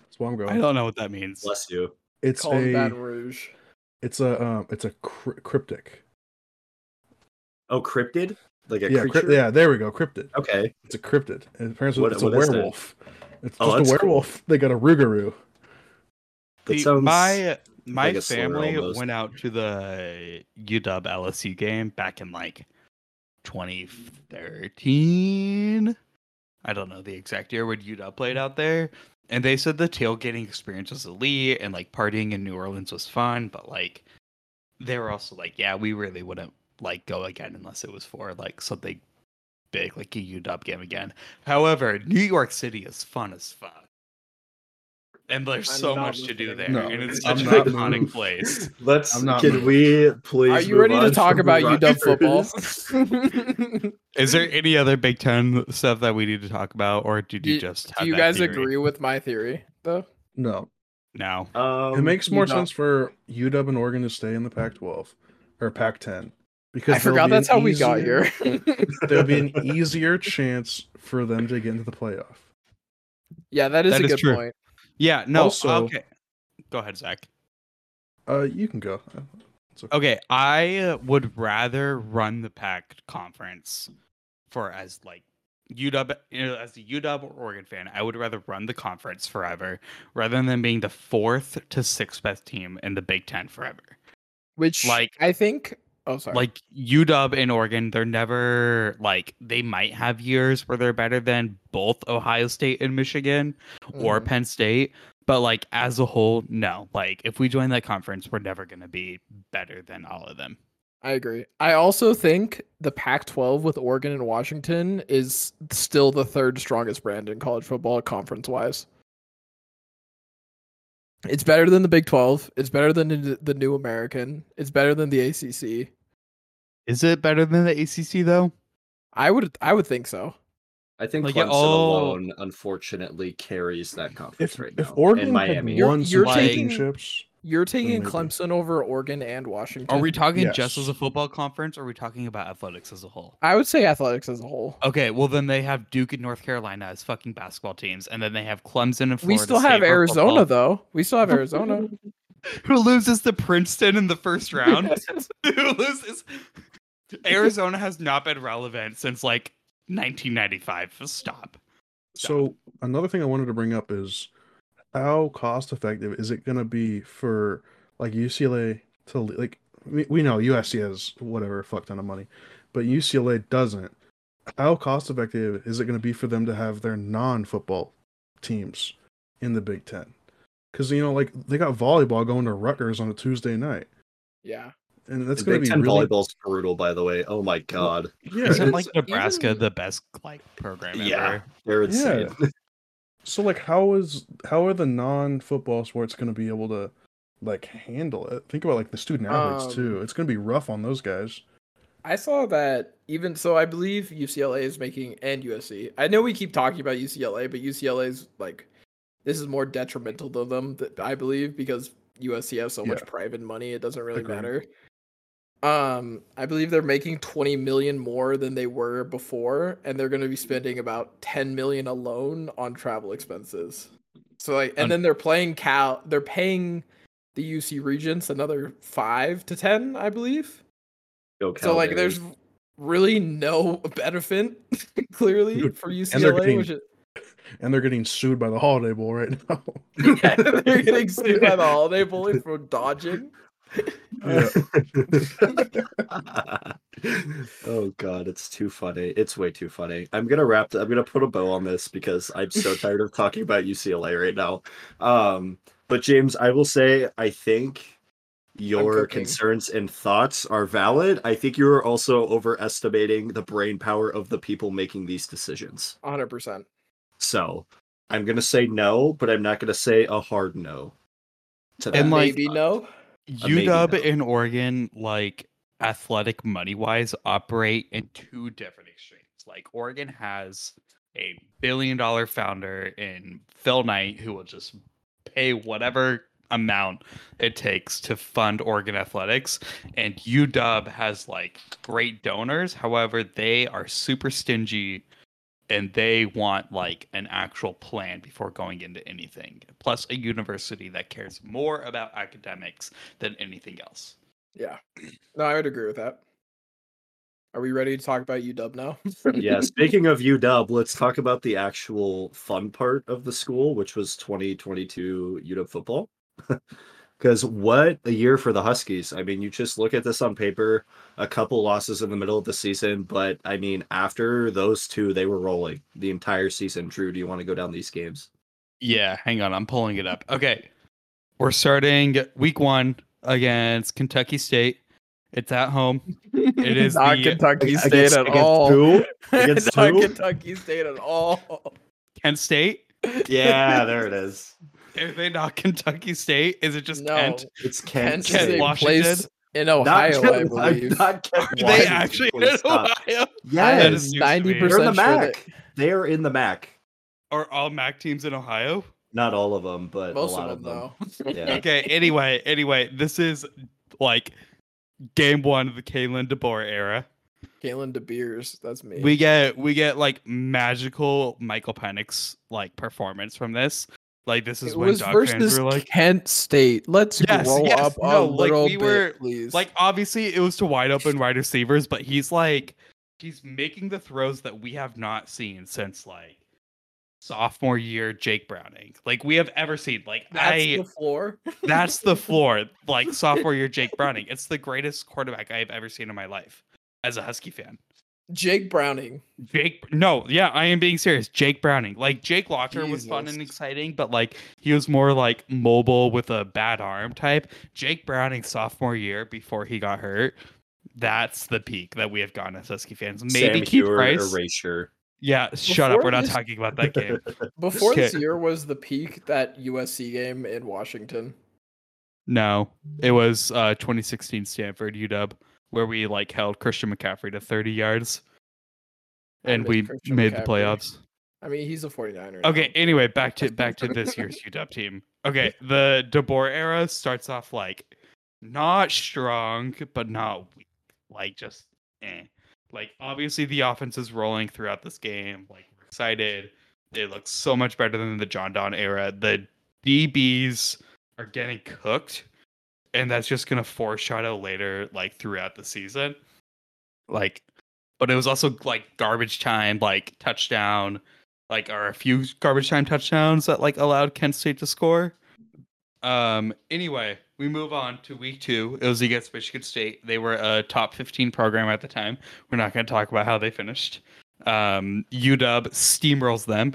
That's why I'm going. I don't know what that means. Bless you. It's Call him a Baton Rouge? it's a um it's a cry- cryptic. Oh, cryptid? Like a Yeah, creature? yeah, there we go. Cryptid. Okay. It's a cryptid. And apparently What- it's a what is that? werewolf. It's Oh, just a that's cool. werewolf. They got a Rougarou. That See, sounds uh, my my like family went out to the UW LSU game back in like 2013. I don't know the exact year when UW played out there. And they said the tailgating experience was elite and like partying in New Orleans was fun, but like they were also like, yeah, we really wouldn't like go again unless it was for like something big like a UW game again. However, New York City is fun as fuck. And there's I'm so not much to do there, No, and it's I'm such an not iconic moved. place. Let's. I'm not Can moved. we please? Are you ready to talk about UW Rutgers? football? Is there any other Big Ten stuff that we need to talk about, or did you Do- just? Do you that guys theory? agree with my theory though? No, No. Um, it makes more you know, sense for UW and Oregon to stay in the Pac-12 or Pac-10 because I forgot be that's how we got here. There'll be an easier chance for them to get into the playoff. yeah, that is That a is good true. point. Yeah. No. Also- okay. Go ahead, Zach. Uh, you can go. Okay, I uh, would rather run the Pac conference for as like UW you know, as the UW or Oregon fan. I would rather run the conference forever rather than being the fourth to sixth best team in the Big Ten forever. Which Like- I think. Oh, sorry. Like UW and Oregon, they're never like they might have years where they're better than both Ohio State and Michigan or Mhm. Penn State. But like as a whole, no. Like if we join that conference, we're never gonna be better than all of them. I agree. I also think the Pac-12 with Oregon and Washington is still the third strongest brand in college football conference-wise. It's better than the Big 12. It's better than the, the New American. It's better than the ACC. Is it better than the ACC though? I would I would think so. I think Like, Clemson oh- alone, unfortunately, carries that conference If right if now. Oregon and Miami. had You're- won you're some taking- championships, You're taking maybe. Clemson over Oregon and Washington. Are we talking just as a football conference or are we talking about athletics as a whole? I would say athletics as a whole. Okay, well then they have Duke and North Carolina as fucking basketball teams, and then they have Clemson and Florida we still State have for Arizona football. though. We still have Arizona. Who loses to Princeton in the first round? Who loses? Arizona has not been relevant since like 1995. Stop. So another thing I wanted to bring up is how cost effective is it going to be for like UCLA to like we, we know USC has whatever a fuck ton of money, but UCLA doesn't. How cost effective is it going to be for them to have their non-football teams in the Big 10? Cuz you know like they got volleyball going to Rutgers on a Tuesday night. yeah. And that's going to be Ten really volleyball's brutal, by the way. Oh my god, yeah, Isn't like Nebraska even- the best like program Yeah. ever? they're insane. So like how is how are the non-football sports going to be able to like handle it? Think about like the student athletes Um, too. It's going to be rough on those guys. I saw that even so I believe UCLA is making and USC. I know we keep talking about UCLA, but UCLA is like this is more detrimental to them that I believe because USC has so much private money, it doesn't really Agreed. matter. Um, I believe they're making 20 million more than they were before, and they're going to be spending about 10 million alone on travel expenses. So like, and then they're playing Cal, they're paying the UC Regents another five to 10, I believe. Go So like, there's really no benefit clearly for they're UCLA, getting- is And they're getting sued by the Holiday Bowl right now. they're getting sued by the Holiday Bowl for dodging. Yeah. oh god, it's too funny. It's way too funny. I'm gonna wrap. th- I'm gonna put a bow on this because I'm so tired of talking about UCLA right now. Um, but James, I will say, I think your concerns and thoughts are valid. I think you are also overestimating the brain power of the people making these decisions. 100%. So I'm gonna say no, but I'm not gonna say a hard no. To that. And, like, Maybe no. UW and Oregon, like athletic money wise, operate in two different extremes. Like Oregon has a billion dollar founder in Phil Knight who will just pay whatever amount it takes to fund Oregon athletics. And UW has like great donors. However, they are super stingy and they want like an actual plan before going into anything. Plus a university that cares more about academics than anything else. Yeah. No, I would agree with that. Are we ready to talk about UW now? yeah, speaking of UW, let's talk about the actual fun part of the school, which was 2022 UW football. Because what a year for the Huskies. I mean, you just look at this on paper, a couple losses in the middle of the season, but I mean, after those two, they were rolling the entire season. Drew, do you want to go down these games? Yeah, hang on, I'm pulling it up. Okay. We're starting week 1 against Kentucky State. It's at home. It is not the- Kentucky State Against- at against all. who? Against not who? Kentucky State at all. Kent State. Yeah, there it is. Are they not Kentucky State? Is it just no, Kent? It's Kent Kent, Kent State Washington? plays in Ohio, not I believe. Not Kent Are they actually in. Ohio? Yes, That is news to me. ninety they're in percent the sure MAC. that They're in the MAC. Are all MAC teams in Ohio? Not all of them, but most a lot of them, though. Yeah. Okay. Anyway, anyway, this is like game one of the Kalen DeBoer era. Kalen De Beers, that's me. We get we get like magical Michael Penix like performance from this. Like this is it when was Doc versus fans were like Kent State. Let's Yes, grow yes, up a like, little we bit, were- please. like obviously it was to wide open wide receivers, but he's like he's making the throws that we have not seen since like sophomore year Jake Browning. Like we have ever seen. Like that's I the floor. that's the floor. Like sophomore year Jake Browning. It's the greatest quarterback I've ever seen in my life as a Husky fan. Jake Browning. Jake no, yeah, I am being serious. Jake Browning. Like Jake Locker was fun and exciting, but like he was more like mobile with a bad arm type. Jake Browning sophomore year before he got hurt. That's the peak that we have gotten as Husky fans. Maybe Sam Keith Huard Price. erasure. Yeah, shut up. We're not this- talking about that game. Before this year was the peak that USC game in Washington. No, it was uh 2016 Stanford UW where we like held Christian McCaffrey to 30 yards and we Christian made the playoffs. I mean, he's a 49er. Okay, anyway, back to back to this year's UW team. Okay, the DeBoer era starts off like not strong, but not weak. Like just eh. Like obviously the offense is rolling throughout this game. Like we're excited. It looks so much better than the John Don era. The DBs are getting cooked, and that's just gonna foreshadow later, like throughout the season. Like, but it was also like garbage time, like touchdown, like are a few garbage time touchdowns that like allowed Kent State to score. Um. Anyway, we move on to week two. It was against Michigan State. They were a top fifteen program at the time. We're not to talk about how they finished. Um. UW steamrolls them.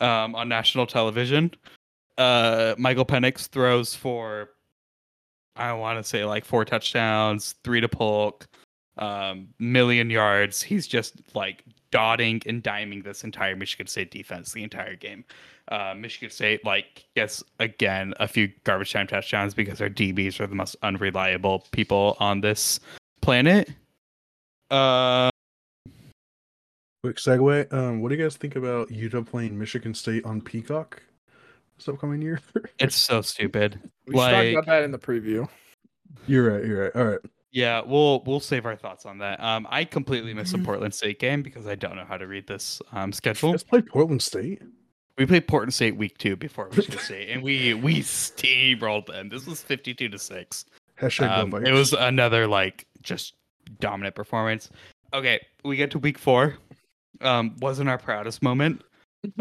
Um. On national television. Uh. Michael Penix throws for. I want to say like four touchdowns, three to Polk, um, million yards. He's just like dotting and diming this entire Michigan State defense the entire game. Uh, Michigan State like gets again a few garbage time touchdowns because their DBs are the most unreliable people on this planet. Uh, Quick segue. Um, what do you guys think about Utah playing Michigan State on Peacock this upcoming year? it's so stupid. we should talk like- about that in the preview. you're right. You're right. All right. Yeah, we'll we'll save our thoughts on that. Um, I completely missed the Portland State game because I don't know how to read this um schedule. Let's play Portland State. We played Portland State week two before Michigan State, and we we steamrolled them. This was fifty two to six. Hashtag Um, it was another like just dominant performance. Okay, we get to week four. Um, wasn't our proudest moment.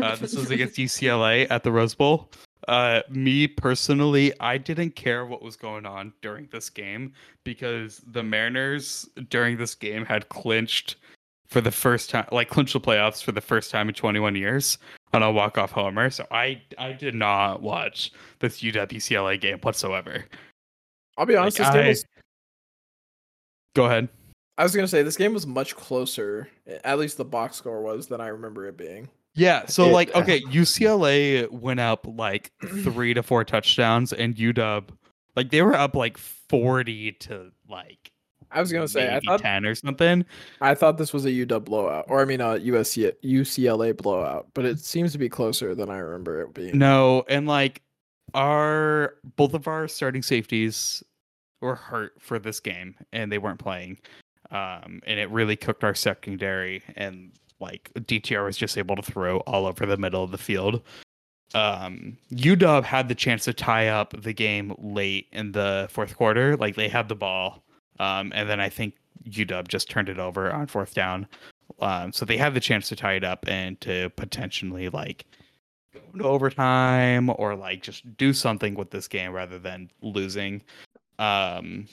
Uh, this was against UCLA at the Rose Bowl. Uh, me personally, I didn't care what was going on during this game because the Mariners during this game had clinched for the first time, like clinched the playoffs for the first time in 21 years on a walk-off homer. So I, I did not watch this UW UCLA game whatsoever. I'll be honest. Like, this game I- was. Go ahead. I was gonna say this game was much closer. At least the box score was than I remember it being. Yeah, so It- like okay, UCLA went up like 3 to 4 touchdowns and UW like they were up like 40 to like I was gonna say I thought 10 or something. I thought this was a UW blowout, or I mean a USC UCLA blowout, but it seems to be closer than I remember it being. No, and like our both of our starting safeties were hurt for this game and they weren't playing. Um and it really cooked our secondary and like DTR was just able to throw all over the middle of the field. Um UW had the chance to tie up the game late in the fourth quarter. Like they had the ball. Um and then I think UW just turned it over on fourth down. Um so they had the chance to tie it up and to potentially like go into overtime or like just do something with this game rather than losing. Um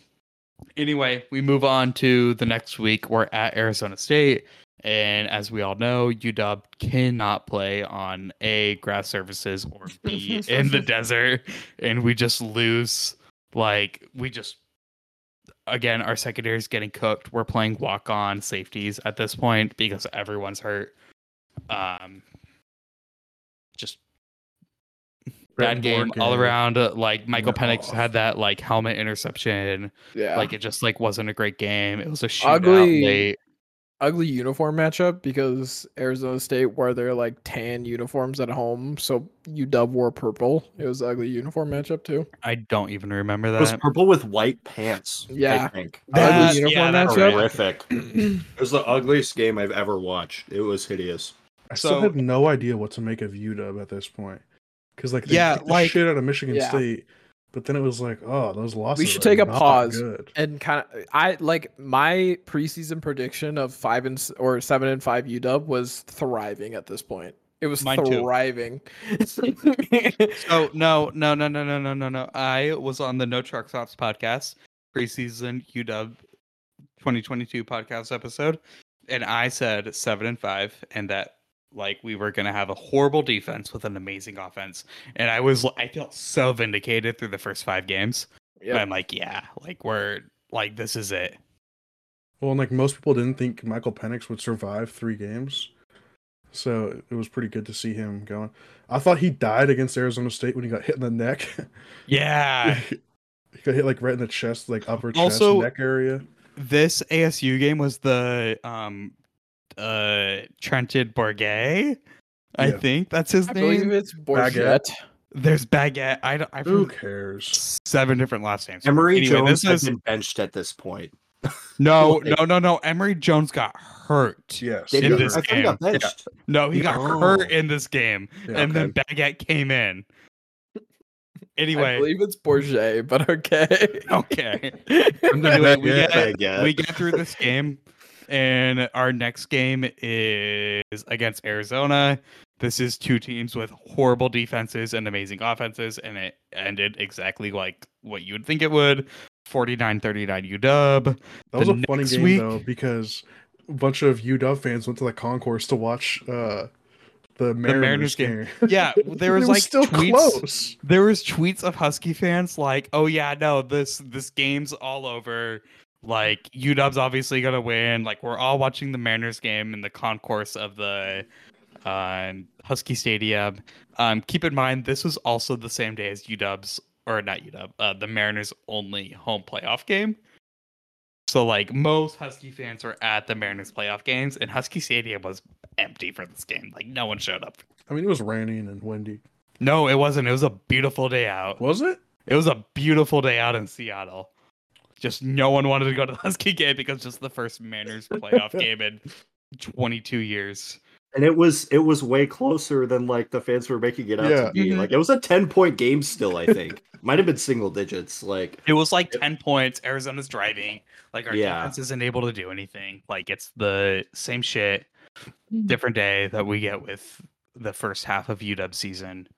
anyway, we move on to the next week. We're at Arizona State. And as we all know, UW cannot play on A, grass surfaces, or B, in the desert. And we just lose. Like, we just, again, our secondary is getting cooked. We're playing walk on safeties at this point because everyone's hurt. Um, just bad Bad game board all around. uh, Like Michael Went Penix off. had that like helmet interception. yeah. Like it just like wasn't a great game. It was a shootout Ugly- late. Ugly uniform matchup because Arizona State wore their like tan uniforms at home, so UW wore purple. It was an ugly uniform matchup too. I don't even remember that. It was purple with white pants. Yeah. I think. That- ugly uniform yeah, that's matchup. horrific. It was the ugliest game I've ever watched. It was hideous. I still So- have no idea what to make of UW at this point. Because like they Yeah, beat the like- shit out of Michigan Yeah. State, but then it was like, oh, those losses. We should are take a pause. Good. And kind of, I like my preseason prediction of five and or seven and five UW was thriving at this point. It was Mine thriving. So no, no, no, no, no, no, no, no. I was on the No Truck Stops podcast preseason UW 2022 podcast episode, and I said seven and five, and that like we were gonna have a horrible defense with an amazing offense, and I was I felt so vindicated through the first five games. Yep. I'm like, yeah, like we're like this is it. Well, and like most people didn't think Michael Penix would survive three games, so it was pretty good to see him going. I thought he died against Arizona State when he got hit in the neck. Yeah. he got hit like right in the chest, like upper chest, Also- neck area. this ASU game was the um uh Trenton Bourget. I Yeah. think that's his I name. believe it's Baguette. There's Baguette. I don't. I've Who heard cares? seven different last names. Emory Anyway, Jones this has is been benched at this point. no, like- no, no, no. Emory Jones got hurt. Yes. In he? this I thought he got game. benched. No, he got Oh. hurt in this game, Yeah, and then Baguette came in. Anyway, I believe it's Bourget, but okay. okay. And then Anyway, we get we get through this game, and our next game is against Arizona. This is two teams with horrible defenses and amazing offenses, and it ended exactly like what you would think it would 49 39 UW. That was the a funny game week- though because a bunch of UW fans went to the concourse to watch uh, the Mariners, Mariners game. game. Yeah, there was like still tweets. close. There was tweets of Husky fans like, "Oh yeah, no, this this game's all over. Like UW's obviously gonna win. Like we're all watching the Mariners game in the concourse of the um, Husky Stadium. Um, keep in mind this was also the same day as UW's or not UW, uh, the Mariners' only home playoff game. So like most Husky fans were at the Mariners playoff games, and Husky Stadium was empty for this game. Like no one showed up. I mean, it was raining and windy. No, it wasn't. It was a beautiful day out. Was it? It was a beautiful day out in Seattle. Just no one wanted to go to the Husky game because just the first Mariners playoff game in 22 years. And it was it was way closer than like the fans were making it out Yeah. to be. Mhm. Like it was a ten point game still. I think might have been single digits. Like It was like 10 points. Arizona's driving. Like our Yeah. defense isn't able to do anything. Like it's the same shit, different day that we get with the first half of UW season.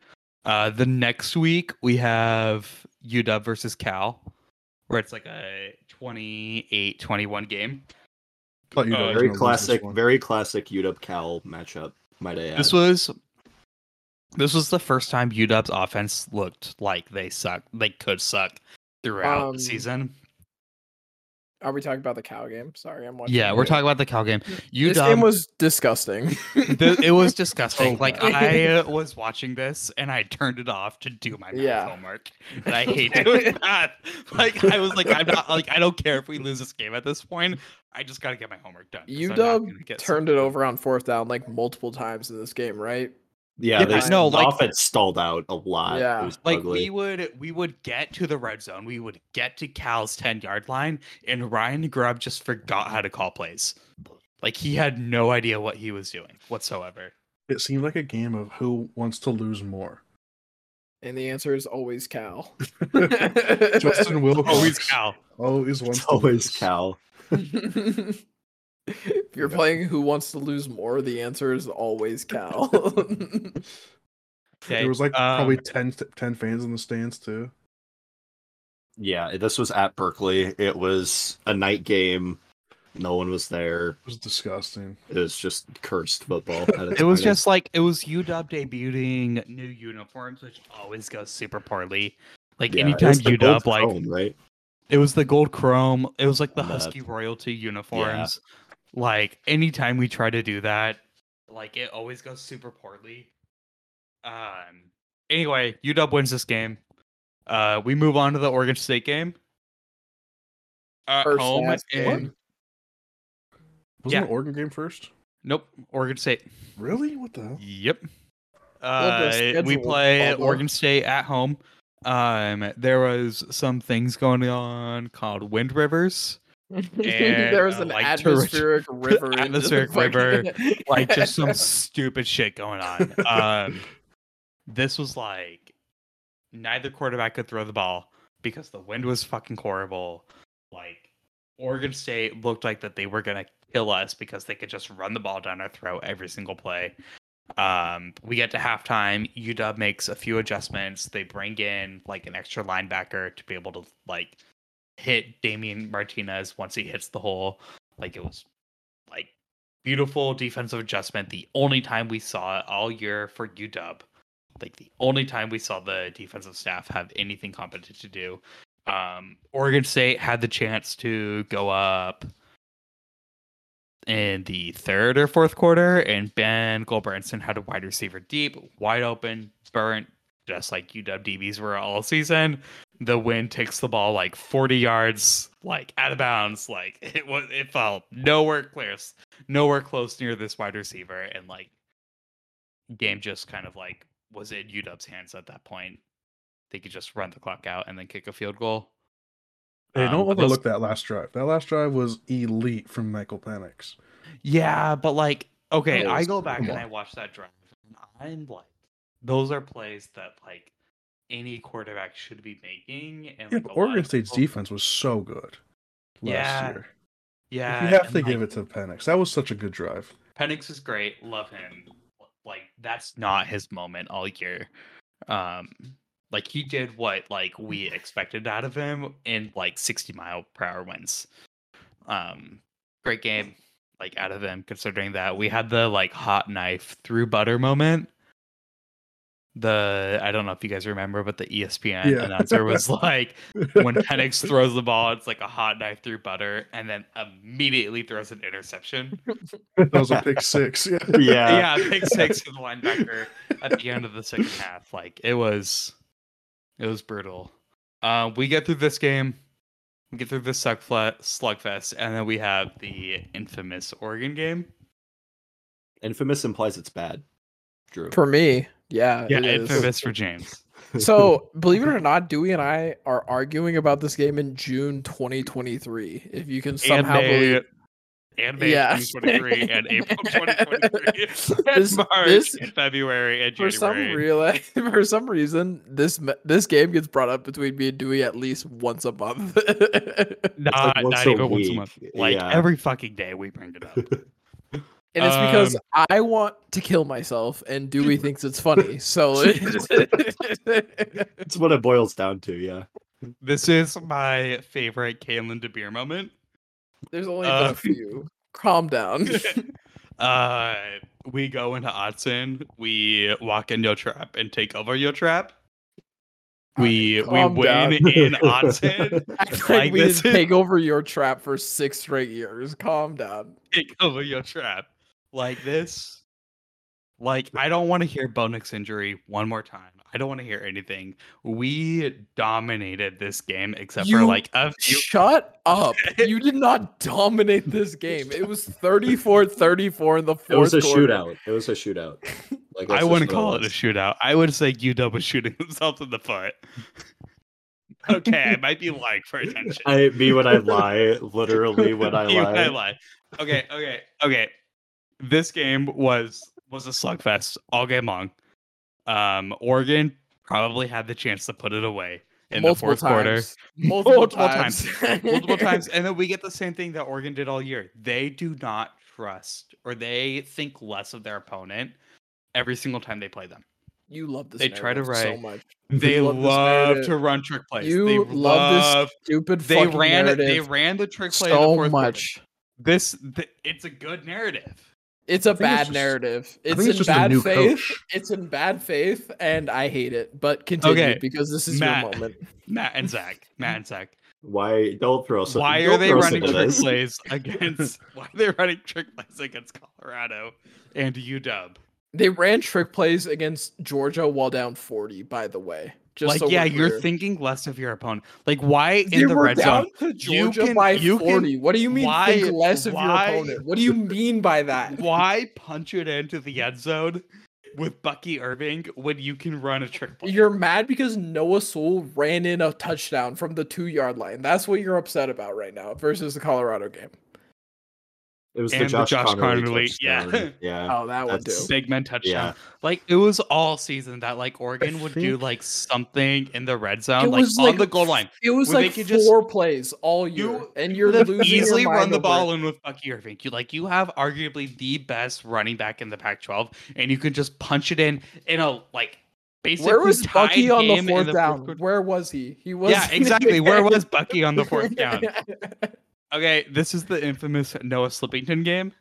Uh, the next week we have UW versus Cal, where it's like a 28-21 game. Thought UW Uh, very gonna lose this classic, very classic UW Cal matchup. Might I add? This was this was the first time UW's offense looked like they suck. They could suck throughout Um, the season. Are we talking about the cow game? Sorry, I'm watching. Yeah, we're talking about the cow game. UW, This game was disgusting. th- it was disgusting. Oh, like I uh, was watching this and I turned it off to do my math Yeah. homework, and I hate doing that. Like I was like, I'm not like I don't care if we lose this game at this point. I just got to get my homework done. I'm UW turned so- it over on fourth down like multiple times in this game, right? Yeah, Yeah, they, no, the like- offense stalled out a lot. Yeah. it was like ugly. we would we would get to the red zone we would get to cal's 10 yard line and ryan grubb just forgot how to call plays like he had no idea what he was doing whatsoever It seemed like a game of who wants to lose more. And the answer is always Cal. Justin Wilcox always cal always wants It's to always lose. Cal. if you're playing Who Wants to Lose More, the answer is always Cal. okay There was like um, probably 10, 10 fans in the stands too. Yeah, this was at Berkeley. It was a night game. No one was there. It was disgusting. It was just cursed football. it was just like it was uw debuting new uniforms which always goes super poorly like Yeah, it anytime was the uw like chrome, right? It was the gold chrome. It was like the Husky royalty uniforms. Like anytime we try to do that, like it always goes super poorly. Um anyway, UW wins this game. Uh, we move on to the Oregon State game. At First home half, in Wasn't Yeah. the Oregon game first? nope, Oregon State. Really? What the hell? Yep. Uh, we play bubble. Oregon State at home. Um, there was some things going on called Wind Rivers, there was an like atmospheric river. atmospheric river, like just some stupid shit going on. Um, this was like neither quarterback could throw the ball because the wind was fucking horrible. Like Oregon State looked like that they were gonna kill us because they could just run the ball down our throat every single play. Um, we get to halftime. UW makes a few adjustments. They bring in like an extra linebacker to be able to like hit Damien Martinez once he hits the hole. Like it was like beautiful defensive adjustment. The only time we saw it all year for UW. Like the only time we saw the defensive staff have anything competent to do. Um, Oregon State had the chance to go up in the third or fourth quarter, and Ben Gulbranson had a wide receiver deep, wide open, burnt, just like UW DBs were all season. The wind takes the ball like 40 yards, like out of bounds. Like it was, it felt nowhere close, nowhere close near this wide receiver, and like game just kind of like was in UW's hands at that point. They could just run the clock out and then kick a field goal. Hey, Um, don't but those- overlook that last drive. That last drive was elite from Michael Penix. Yeah, but like, okay, I go back and. I watch that drive, and I'm like, those are plays that like any quarterback should be making. And Yeah, like, Oregon State's people- defense was so good last Yeah, year. Yeah, you have to give it to Penix. That was such a good drive. Penix is great. Love him. Like that's not his moment all year. Um, like he did what like we expected out of him in like 60 mile per hour winds. Um, great game like out of him considering that we had the like hot knife through butter moment. The I don't know if you guys remember, but the ESPN Yeah. announcer was like, when Penix throws the ball, it's like a hot knife through butter, and then immediately throws an interception. That was a pick six. Yeah. yeah. yeah, pick six to the linebacker at the end of the second half. Like it was, it was brutal. Uh, we get through this game, we get through this suck flat slugfest, and then we have the infamous Oregon game. Infamous implies it's bad. Drew. For me, yeah. Yeah, it is. infamous for James. So, believe it or not, Dewey and I are arguing about this game in June 2023. If you can somehow and May, believe and May Yeah. 2023 and April 2023 This- and March this- and February and for some real for some reason this this game gets brought up between me and Dewey at least once a month. not once not a even once a month. Like yeah. every fucking day we bring it up. And it's because Um, I want to kill myself, and Dewey thinks it's funny. So It's what it boils down to, yeah. This is my favorite Kalen DeBoer moment. there's only Uh, a few. Calm down. uh, we go into Autzen, we walk in your Trap and take over your Trap. We we Calm win down. in Autzen, like Like, we this didn't is- take over your trap for six straight years. Calm down. take over your Trap. Like this. Like I don't want to hear Bo Nix injury one more time. I don't want to hear anything. We dominated this game except for like a few Shut up. You did not dominate this game. It was 34-34 in the fourth It was a quarter. shootout. It was a shootout. Like I wouldn't call it a shootout. I would say UW was shooting himself in the foot. okay, I might be lying for attention. I be when I lie, literally when I You might lie. lie. Okay, okay, okay. This game was was a slugfest all game long. Um, Oregon probably had the chance to put it away in Multiple the fourth quarter. times. Multiple, Multiple times. multiple times, and then we get the same thing that Oregon did all year. They do not trust or they think less of their opponent every single time they play them. You love this. They try to narrative so much. They love love to run trick plays. You they love love this stupid they ran it. They ran the trick play in the so fourth quarter. much. This th- it's a good narrative. It's a think it's bad just- narrative. I It's in it's just a bad new faith. coach. It's in bad faith, and I hate it. But continue Okay, because this is Matt. your moment. Matt and Zach. Matt and Zach. Why don't throw some Why are they running trick this. plays against? Why are they running trick plays against Colorado and UW? They ran trick plays against Georgia while down 40, by the way. Just like so yeah, you're thinking less of your opponent. Like why They in the were red down zone? to You can- by you can- what do you mean why- think less of why- your opponent? What do you mean by that? Why punch it into the end zone with Bucky Irving when you can run a trick play? You're mad because Noah Sewell ran in a touchdown from the two yard line. That's what you're upset about right now versus the Colorado game. It was And the the Josh, Josh Conerly, Conerly, yeah. yeah. Oh, that one too. That's- Big man touchdown. Yeah. Like it was all season that like Oregon would do like something in the red zone, It like was on like the goal line. It was like could just- four plays all year, You and you're could losing. your easily run the over ball in with Bucky Irving. You like you have arguably the best running back in the Pac-12, and you can just punch it in in a like basically Where was Bucky on the fourth the down? quarter. Where was he? He was. Yeah, exactly. Where was Bucky on the fourth down? Okay, this is the infamous Noah Slippington game.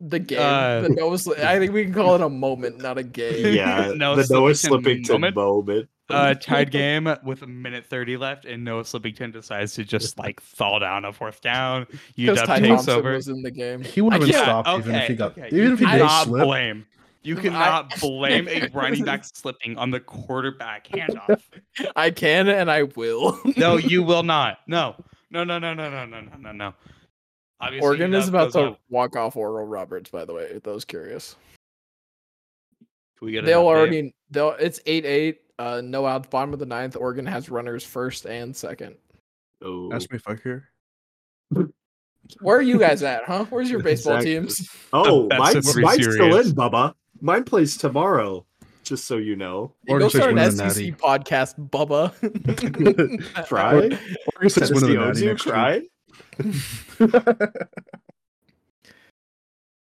the game? Uh, the Noah Sli- I think we can call it a moment, not a game. Yeah, Noah the Noah Slippington Slippington moment. moment. Uh, tied game with a minute thirty left, and Noah Slippington decides to just like fall down a fourth down. Because UW Ty takes Thompson over. was in the game. He would have been Yeah, stopped even if he got okay. even if he did slip. blame. You I- cannot blame a running back slipping on the quarterback handoff. I can and I will. No, you will not. No, no, no, no, no, no, no, no, no, no. Obviously, Oregon is about to up. walk off Oral Roberts. By the way, if those curious, Can we get they'll update? already. They'll. It's eight eight. Uh, no outs. Bottom of the ninth. Oregon has runners first and second. Oh, Ask me if I care. Where are you guys at, huh? Where's your baseball Exactly. teams? oh best mine's, mine's still in, Bubba. Mine plays tomorrow. Just so you know. You Oregon go start an winning SEC Natty. podcast, Bubba. Try. Oregon State's Does winning the the Natty Ozu next cry?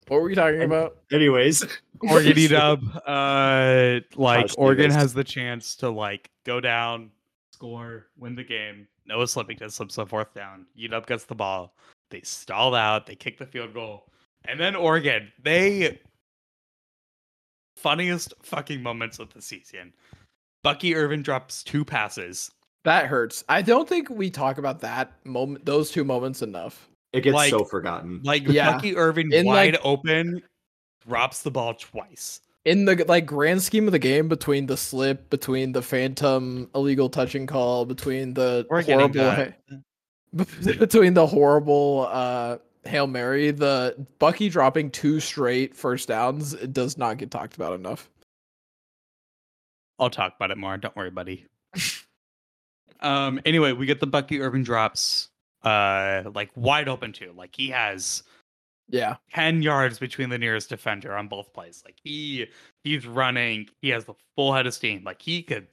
What were we talking about? Anyways, Oregon E-Dub, uh, like Gosh, Oregon has the chance to like go down, score, win the game. Noah Slippington slips the fourth down. UW gets the ball. They stall out. They kick the field goal, and then Oregon. They funniest fucking moments of the season. Bucky Irving drops two passes. That hurts. I don't think we talk about that moment, those two moments enough. it gets Like- so forgotten. Like Yeah. Bucky Irving In, wide like- open, drops the ball twice. In the like grand scheme of the game, between the slip, between the phantom illegal touching call, between the We're horrible, between the horrible uh, hail mary, the Bucky dropping two straight first downs it does not get talked about enough. I'll talk about it more. Don't worry, buddy. um. Anyway, we get the Bucky Irving drops, uh, like wide open too. Like he has Yeah, ten yards between the nearest defender on both plays. Like he he's running. He has the full head of steam. Like he could,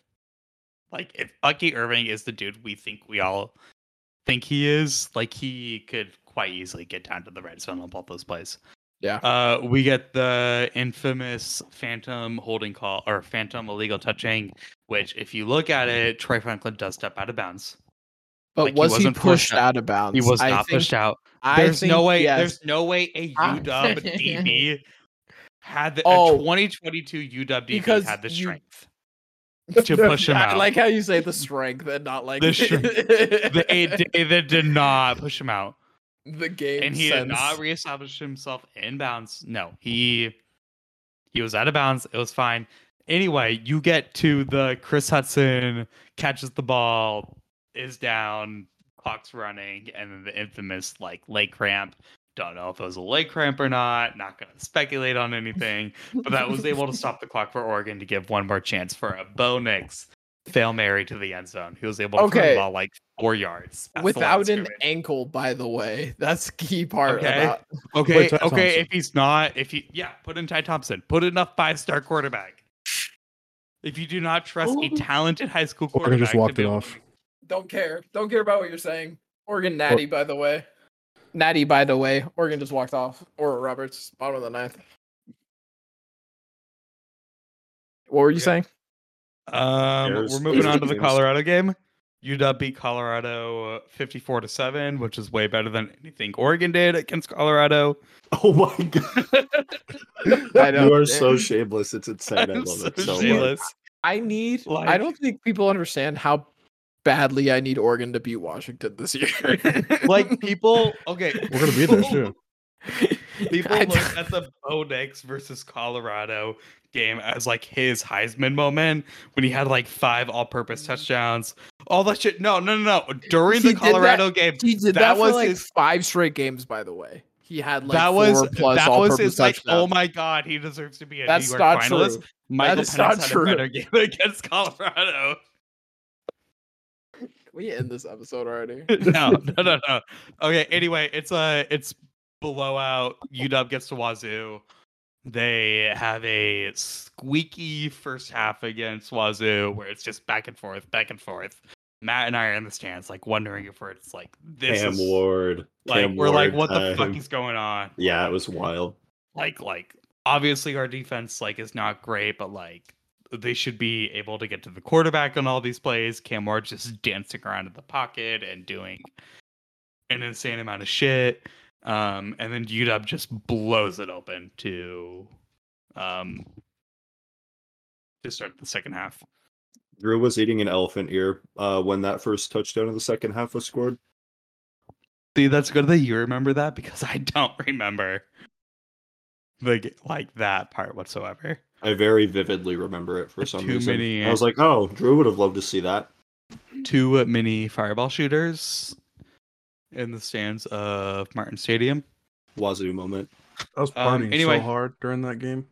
like if Bucky Irving is the dude we think we all think he is, like he could quite easily get down to the red zone on both those plays. Yeah. Uh, we get the infamous phantom holding call or phantom illegal touching, which if you look at it, Troy Franklin does step out of bounds. but Like, was he wasn't pushed out. out of bounds? He was I not think- pushed out. I There's no way. yes. There's no way a UW DB had the Oh. a 2022 UW DB Because had the you- strength to push him I out. like how you say the strength and not like The strength. the, they, they did not push him out, the game and he sense. did not reestablish himself in bounds. No, he he was out of bounds. It was fine. Anyway, you get to the Chris Hudson catches the ball, is down, clock's running, and then the infamous like leg cramp. Don't know if it was a leg cramp or not. Not going to speculate on anything, but that was able to stop the clock for Oregon to give one more chance for a Bo Nix fail Mary to the end zone. He was able to throw Okay. the ball like four yards past the line without an ankle, by the way. That's key part Okay. about Okay, okay. Thompson. If he's not, if he, yeah, put in Ty Thompson. Put in a five-star quarterback. If you do not trust a talented high school Oregon quarterback, just walked to it off. Don't care. Don't care about what you're saying. Oregon Natty, by the way. Natty, by the way. Oregon just walked off. Or Roberts, bottom of the ninth. What were you Okay. saying? Um, There's- we're moving on to the games. Colorado game. UW beat Colorado uh, fifty-four to seven, which is way better than anything Oregon did against Colorado. Oh my god. I know. You are so shameless. It's insane. I I'm love so it so much. shameless. I need. I don't think people understand how badly I need Oregon to beat Washington this year. Like people, okay, We're gonna be there too. People look at the Bo Nix versus Colorado game as like his Heisman moment when he had like five all-purpose mm-hmm. touchdowns. All that shit. No, no, no, no. During He the that- Colorado game, He did That that, was like his- five straight games, by the way. He had like that four was plus that was his like, oh my god, he deserves to be a That's New York not finalist. true. Michael is Penix not had true. a better game against Colorado. We end this episode already. no, no, no, no. Okay. Anyway, it's a it's blowout. UW gets to Wazoo. They have a squeaky first half against Wazoo, where it's just back and forth, back and forth. Matt and I are in the stands, like wondering if we're it's like this Cam is Ward. like Cam we're like, Ward what the fuck is going on? Yeah, it was wild. Like, like obviously our defense like is not great, but like they should be able to get to the quarterback on all these plays. Cam Ward just dancing around in the pocket and doing an insane amount of shit. Um, and then UW just blows it open to um to start the second half. Drew was eating an elephant ear uh, when that first touchdown of the second half was scored. See, that's good that you remember that because I don't remember like like that part whatsoever. I very vividly remember it for some Too reason. many- I was like, oh, Drew would have loved to see that. two mini fireball shooters in the stands of Martin Stadium. Wazoo moment. I was Um, partying anyway. so hard during that game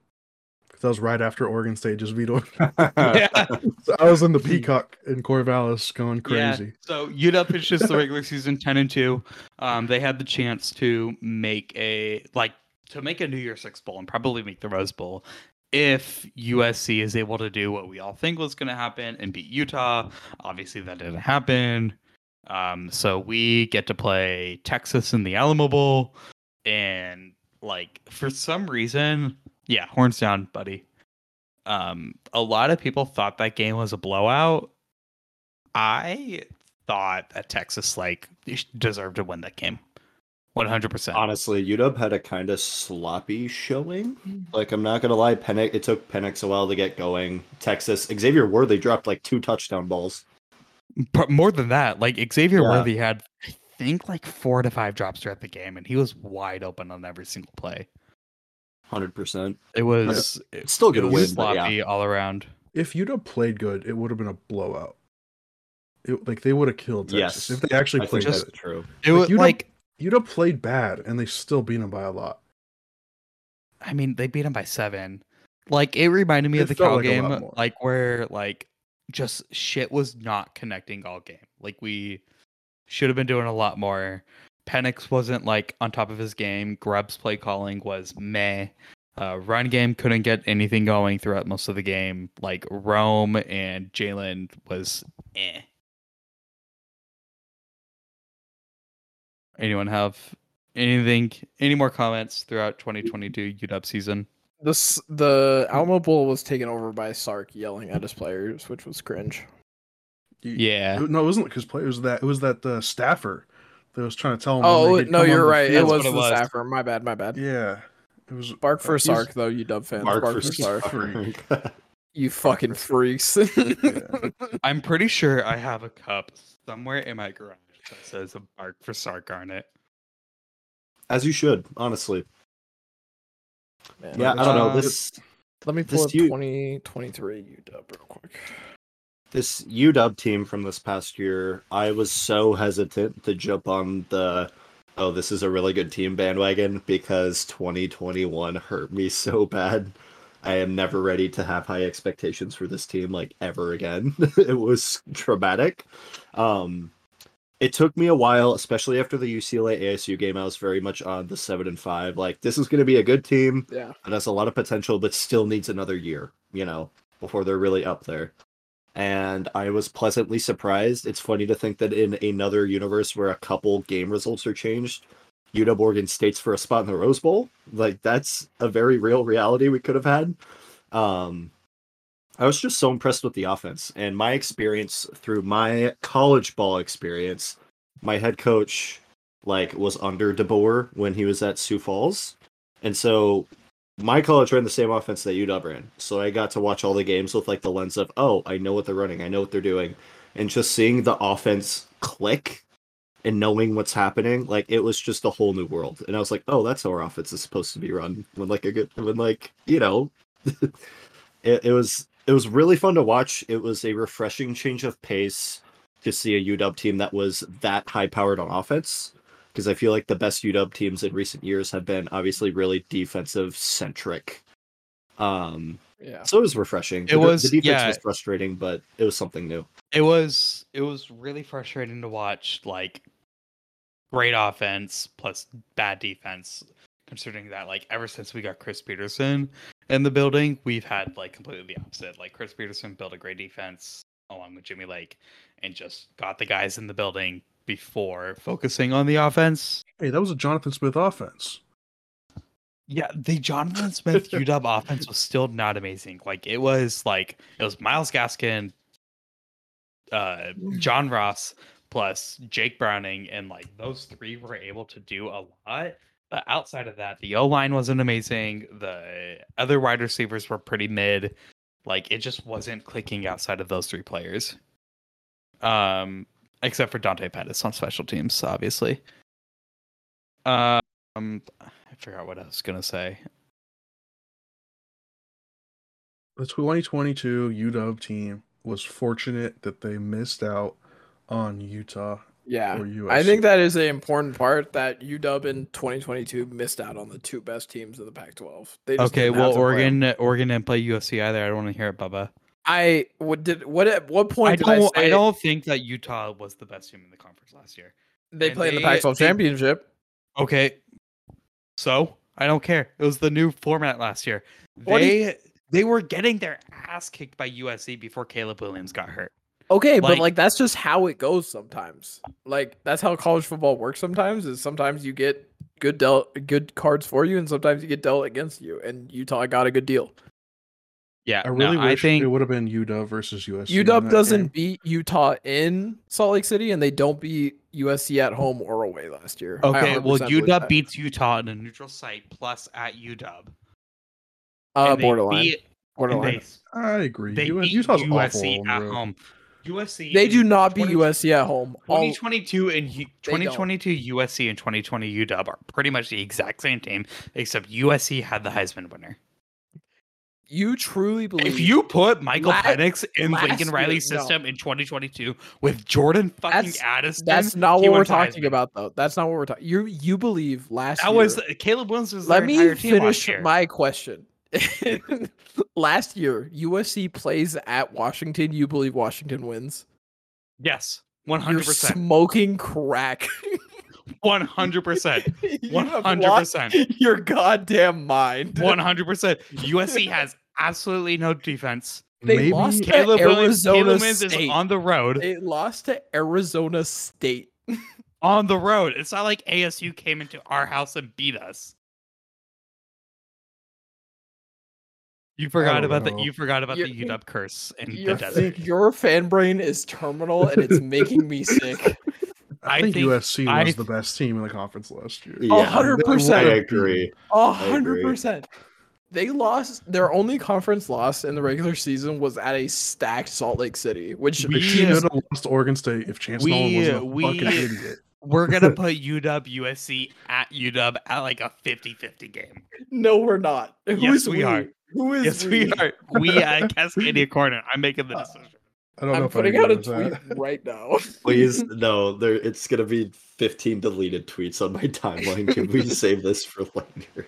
because that was right after Oregon State just vetoed. yeah. So I was in the Peacock in Corvallis going crazy. Yeah. So UW pitches the regular season ten and two. Um, they had the chance to make a like to make a New Year's Six bowl and probably make the Rose Bowl if USC is able to do what we all think was going to happen and beat Utah. Obviously, that didn't happen. Um, so we get to play Texas in the Alamo Bowl, and like for some reason, yeah, horns down, buddy. Um, a lot of people thought that game was a blowout. I thought that Texas like deserved to win that game. One hundred percent. Honestly, UW had a kind of sloppy showing. Like, I'm not gonna lie, Penix. It took Penix a while to get going. Texas, Xavier Worthy dropped like two touchdown balls. But more than that, like Xavier Yeah. Worthy had, I think, like four to five drops throughout the game, and he was wide open on every single play. Hundred percent. It was it, Still it gonna was win, but yeah. sloppy all around. If UW played good, it would have been a blowout. It, like they would have killed Texas Yes. if they actually I played think just- that's true. It Like, was you don't- like UW played bad and they still beat them by a lot. I mean, they beat him by seven. Like it reminded me It of the felt Cal like game, like where like just shit was not connecting all game. Like we should have been doing a lot more. Penix wasn't like on top of his game. Grubb's play calling was meh. Uh, run game couldn't get anything going throughout most of the game. Like Rome and Jalen was eh. Anyone have anything? Any more comments throughout 2022 UW season? This the Alamo Bowl was taken over by Sark yelling at his players, which was cringe. Yeah. no, it wasn't because play. It was that. It was that uh, staffer that was trying to tell him. Oh when they could no, you're right. It was what the it was. staffer. My bad. My bad. Yeah, it was Bark for Sark though, you Dub fans. Mark, Bark, for for Sark. Sark. You fucking freaks. I'm pretty sure I have a cup somewhere in my garage that says a bark for Sark on it. As you should, honestly. Man, Yeah, I don't know. Uh, This Let me this pull up you- 2023 UW real quick. this UW team from this past year, I was so hesitant to jump on the oh, this is a really good team bandwagon because 2021 hurt me so bad. I am never ready to have high expectations for this team like ever again. it was traumatic. Um it took me a while, especially after the UCLA ASU game. I was very much on the seven and five. Like this is going to be a good team Yeah. that has a lot of potential, but still needs another year, you know, before they're really up there. And I was pleasantly surprised. It's funny to think that in another universe where a couple game results are changed, UW Oregon State's for a spot in the Rose Bowl. Like that's a very real reality we could have had. Um, I was just so impressed with the offense and my experience through my college ball experience. My head coach like was under DeBoer when he was at Sioux Falls, and so my college ran the same offense that UW ran. So I got to watch all the games with like the lens of, oh, I know what they're running, I know what they're doing, and just seeing the offense click and knowing what's happening, like it was just a whole new world. And I was like, oh, that's how our offense is supposed to be run. When like a good, when like you know, it, it was it was really fun to watch. It was a refreshing change of pace to see a UW team that was that high powered on offense. Because I feel like the best UW teams in recent years have been obviously really defensive centric. Um, Yeah. so it was refreshing. It The- was- the defense yeah. was frustrating, but it was something new. It was it was really frustrating to watch. Like great offense plus bad defense. Considering that, like ever since we got Chris Petersen in the building, we've had like completely the opposite. Like Chris Petersen built a great defense along with Jimmy Lake, and just got the guys in the building before focusing on the offense. Hey, that was a Jonathan Smith offense. Yeah, the Jonathan Smith UW offense was still not amazing. Like it was like it was Myles Gaskin, uh, John Ross plus Jake Browning, and like those three were able to do a lot. But outside of that, the O line wasn't amazing. The other wide receivers were pretty mid. Like it just wasn't clicking outside of those three players. Um, except for Dante Pettis on special teams, obviously. Um, I forgot what I was gonna say. The 2022 UW team was fortunate that they missed out on Utah Yeah. I think that is an important part that UW in 2022 missed out on the two best teams in the Pac-12. They just Okay, well. Oregon, Oregon didn't play USC either. I don't want to hear it, Bubba. I what did what at what point I did I don't. say I, don't think that Utah was the best team in the conference last year. they and played in the Pac-12 they- championship? Okay, so I don't care. It was the new format last year. They they were getting their ass kicked by USC before Caleb Williams got hurt. Okay, but Like- like that's just how it goes sometimes. Like that's how college football works sometimes is sometimes you get good dealt good cards for you and sometimes you get dealt against you and Utah got a good deal. Yeah, I really no, I wish think it would have been UW versus USC. in UW doesn't game. beat Utah in Salt Lake City and they don't beat USC at home or away last year. Okay, well, 100% UW that. beats Utah in a neutral site plus at UW. uh and borderline. beat- borderline. They, I agree. they US, beat USC awful at the home. USC. They do not beat USC at home. All- 2022 and U- They don't. 2022 USC and 2020 UW are pretty much the exact same team, except USC had the Heisman winner. you truly believe If you put Michael La- Penix in last Lincoln Riley's no. system in 2022 with Jordan fucking That's- Addison, that's not what we're talking Heisman. about though. That's not what we're talking. You you believe last That year was Caleb Williams was Let me last finish my question. Last year, USC plays at Washington. You believe Washington wins? yes, 100%. smoking crack. 100%. 100%. Your goddamn mind. 100%. USC has absolutely no defense. They Maybe lost to Caleb Williams, Arizona Caleb Williams is State. on the road. They lost to Arizona State. on the road. It's not like ASU came into our house and beat us. You forgot don't about the you forgot about the You're- UW curse in Your, the desert. your fan brain is terminal and it's making me sick. I, I think, think- USC I was th- the best team in the conference last year. Yeah, hundred I percent. agree. A agree. hundred percent. They lost their only conference loss in the regular season was at a stacked Salt Lake City, which We- should have lost to Oregon State if Chance We- Nolan wasn't a we- fucking idiot. We're gonna put UW USC at UW at like a 50-50 game. no, we're not. Who Yes, is we are. Who is Yes, we are. We uh, at Cascadia Corner. I'm making the decision. I don't know I'm if putting I out a tweet that. right now. Please, no. There, it's gonna be 15 deleted tweets on my timeline. Can we save this for later?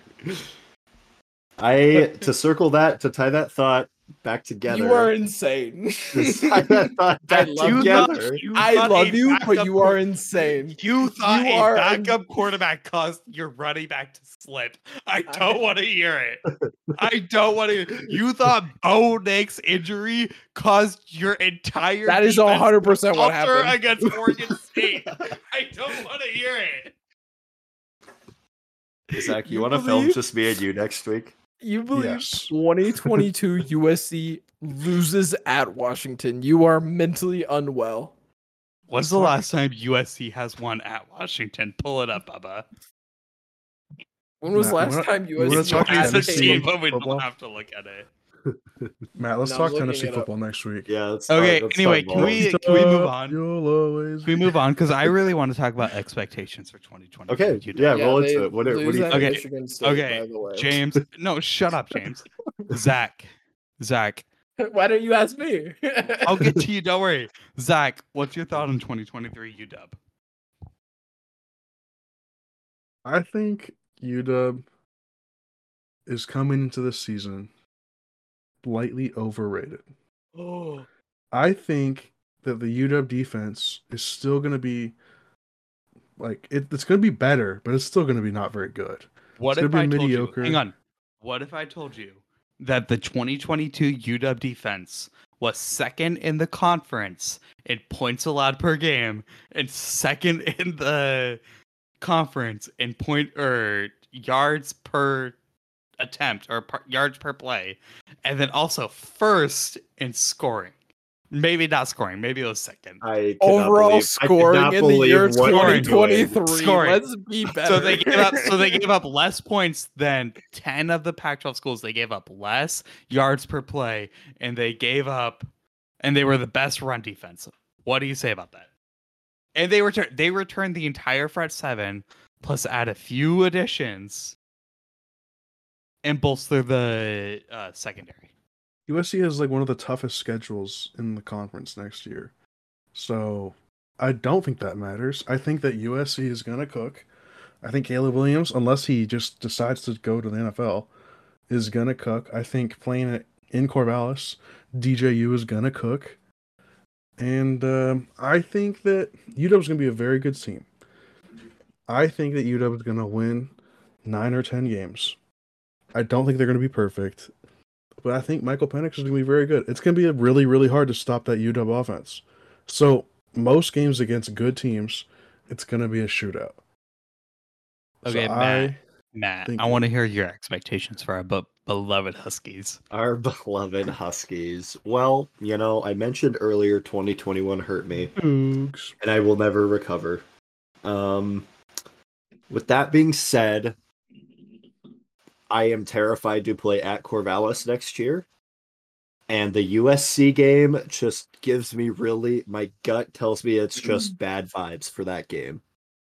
I to circle that to tie that thought back together. You are insane. to tie thought I love You together. you I love you, but you are insane. You thought You a are backup quarterback caused your running back to slip. I don't want to hear it. I don't want to. You thought Bo Nix's injury caused your entire That is defense hundred percent what falter happened. against Oregon State. I don't want to hear it. Zach, you, You want to film just me and you next week? You believe Yes. 2022 USC loses at Washington. You are mentally unwell. When's the last time USC has won at Washington? Pull it up, Bubba. When was the Nah, last we're not- time we're not USC talking As a has NCAA team, but we don't have to look at it. Matt, let's No, talk Tennessee it up. football next week. Yeah. Let's Okay, talk- let's anyway, can we- can we move on? You'll always Can we move on? Because I really want to talk about expectations for 2020. Okay, You yeah, did. roll into it. What, are- what do you at Okay, State, okay, by the way. James. No, shut up, James. Zach. Zach. Why don't you ask me? I'll get to you. Don't worry. Zach, what's your thought on 2023 UW? I think UW is coming into this season slightly overrated. oh, I think that the UW defense is still going to be like it, it's going to be better, but it's still going to be not very good. What It's if gonna I be told mediocre. you? Hang on. What if I told you that the 2022 UW defense was second in the conference in points allowed per game and second in the conference in point or yards per attempt or per, yards per play, and then also first in scoring? Maybe not scoring. Maybe it was second. I cannot overall believe- scoring cannot in the believe year what you're doing. 2023. Scoring. Let's be better. So they gave up. So they gave up less points than ten of the Pac-12 schools. They gave up less yards per play, and they gave up, and they were the best run defense. What do you say about that? And they returned. They returned the entire front seven, plus add a few additions, and bolster the uh, secondary. USC has like one of the toughest schedules in the conference next year. So I don't think that matters. I think that USC is going to cook. I think Caleb Williams, unless he just decides to go to the NFL, is going to cook. I think playing it in Corvallis, DJU is going to cook. And um, I think that UW is going to be a very good team. I think that UW is going to win nine or 10 games. I don't think they're going to be perfect but I think Michael Penix is going to be very good. It's going to be really, really hard to stop that UW offense. So most games against good teams, it's going to be a shootout. Okay, so Matt. Matt, Thank I want to hear your expectations for our be- beloved Huskies. Our beloved Huskies. Well, you know, I mentioned earlier 2021 hurt me, Cougs. and I will never recover. Um, with that being said, I am terrified to play at Corvallis next year. And the USC game just gives me really, my gut tells me it's mm. just bad vibes for that game.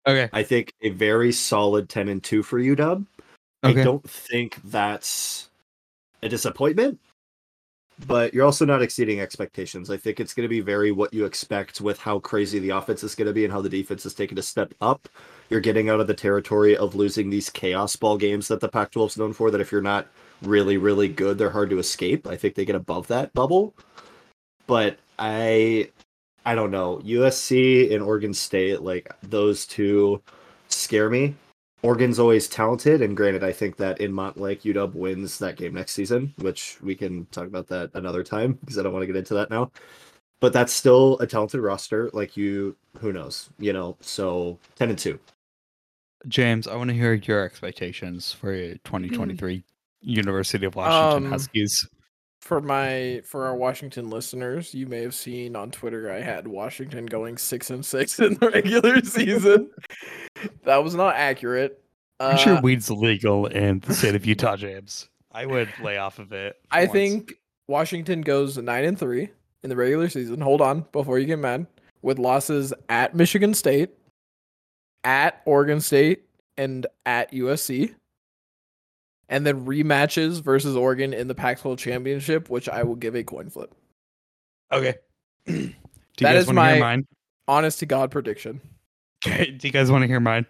Okay. I think a very solid 10 and 2 for UW. Okay. I don't think that's a disappointment, but you're also not exceeding expectations. I think it's going to be very what you expect with how crazy the offense is going to be and how the defense is taking a step up. You're getting out of the territory of losing these chaos ball games that the Pac 12 is known for, that if you're not really, really good, they're hard to escape. I think they get above that bubble. But I I don't know. USC and Oregon State, like those two scare me. Oregon's always talented, and granted, I think that in Montlake, UW wins that game next season, which we can talk about that another time because I don't want to get into that now. But that's still a talented roster. Like you, who knows? You know, so ten and two. James, I want to hear your expectations for your 2023 University of Washington Um, Huskies. for my for our Washington listeners, you may have seen on Twitter I had Washington going six and six in the regular season. that was not accurate. I'm Uh, sure weed's legal in the state of Utah, James. I would lay off of it. I once. think Washington goes nine and three in the regular season. Hold on before you get mad. With losses at Michigan State, at Oregon State, and at USC. And then rematches versus Oregon in the Pac 12 championship, which I will give a coin flip. Okay. Do you That guys is want to hear my- mine? Honest to God prediction. Okay. Do you guys want to hear mine?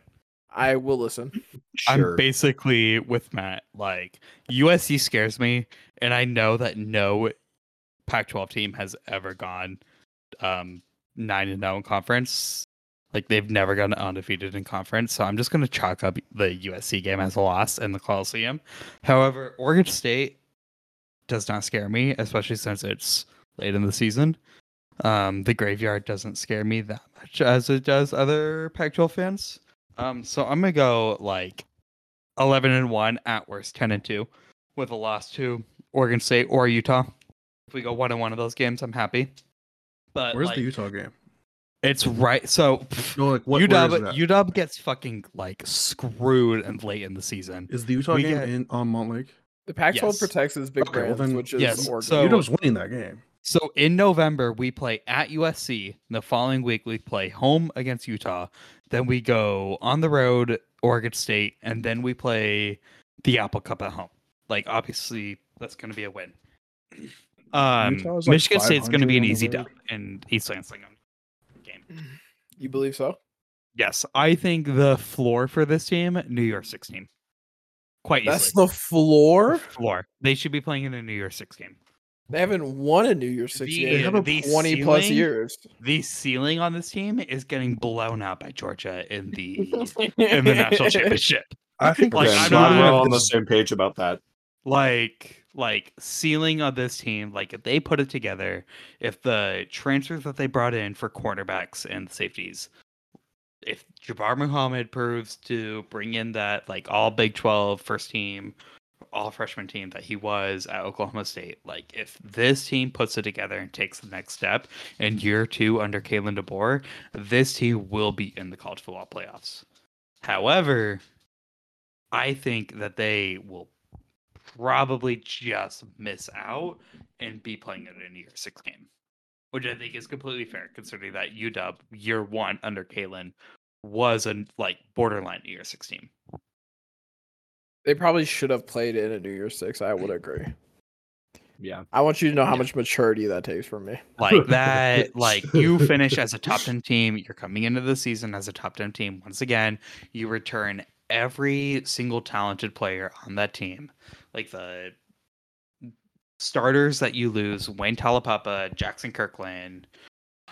I will listen. Sure. I'm basically with Matt. Like USC scares me, and I know that no Pac-12 team has ever gone um, nine and zero in conference. Like they've never gone undefeated in conference. So I'm just gonna chalk up the USC game as a loss in the Coliseum. However, Oregon State does not scare me, especially since it's late in the season. Um, the graveyard doesn't scare me that much as it does other Pac-12 fans. Um, so I'm gonna go like 11 and one at worst, 10 and two, with a loss to Oregon State or Utah. If we go one and one of those games, I'm happy. But Where's like, the Utah game? It's right. So No, like what? UW that? UW gets fucking like screwed and late in the season. Is the Utah we game get- in on Montlake? The Pac-12 Yes. protects its big Okay, well then- which is Yes, Oregon. so- UW's winning that game. So in November we play at USC. The following week we play home against Utah. Then we go on the road Oregon State, and then we play the Apple Cup at home. Like obviously that's going to be a win. Um, Utah is, like, Michigan State's going to be an easy road. dub in East Lansing game. you believe so? Yes, I think the floor for this team, New Year's Six team, quite easy. That's easily. the floor. floor. They should be playing in a New Year's Six game. They haven't won a New Year's Six The- game They in have a- the 20 plus years. The ceiling on this team is getting blown out by Georgia in the in the national championship. I think Like, I'm I'm not- we're all on the same page about that. Like like ceiling on this team, like if they put it together, if the transfers that they brought in for cornerbacks and safeties, if Jabbar Muhammad proves to bring in that like all Big 12 first team, all freshman team that he was at Oklahoma State, like if this team puts it together and takes the next step in year two under Kalen DeBoer, this team will be in the college football playoffs. However, I think that they will probably just miss out and be playing it in a New Year's Six game, which I think is completely fair considering that UW year one under Kalen was a like borderline year Six team. They probably should have played in a New Year's Six. I would agree. Yeah. I want you to know how Yeah. much maturity that takes from me. Like that, like you finish as a top 10 team, you're coming into the season as a top 10 team. Once again, you return every single talented player on that team. Like the starters that you lose, Wayne Taulapapa, Jaxson Kirkland,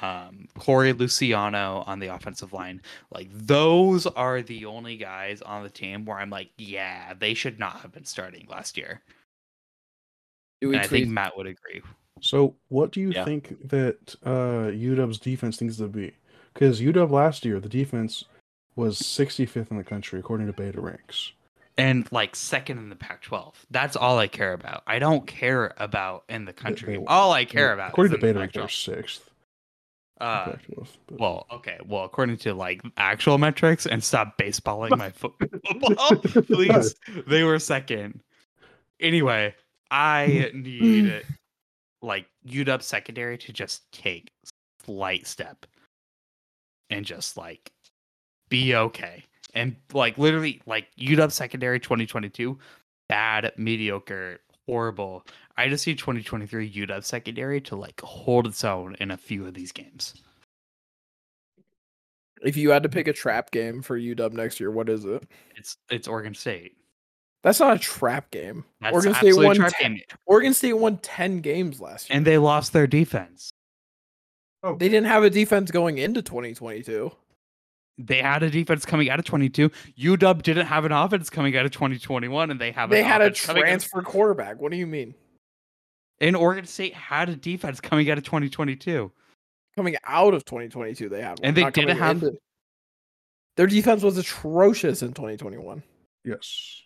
um, Corey Luciano on the offensive line. Like those are the only guys on the team where I'm like, yeah, they should not have been starting last year. Do we And I think? Matt would agree. So, what do you Yeah. think that uh, UW's defense needs to be? Because UW last year, the defense was 65th in the country according to Beta Ranks. and like second in the Pac-12. That's all I care about. I don't care about in the country. they- all I care about according is to in Beta Ranks, they're sixth. Uh, Pac-12, but- well, okay. Well, according to like actual metrics, and stop baseballing my foot- football, please. They were second. Anyway, I need like UW secondary to just take slight step and just like be okay. And like literally like UW secondary 2022, bad, mediocre, horrible. I just see 2023 UW secondary to like hold its own in a few of these games. If you had to pick a trap game for UW next year, what is it? It's it's Oregon State. That's not a trap game. That's Oregon State absolutely won. trap 10 game. Oregon State won ten games last year, And they lost their defense. Oh. they didn't have a defense going into 2022. They had a defense coming out of 22. UW didn't have an offense coming out of 2021, and they have. They an had a offense coming out- transfer quarterback. What do you mean? And Oregon State had a defense coming out of 2022. Coming out of 2022, they had one. And they not coming didn't have- into- Their defense was atrocious in 2021. yes.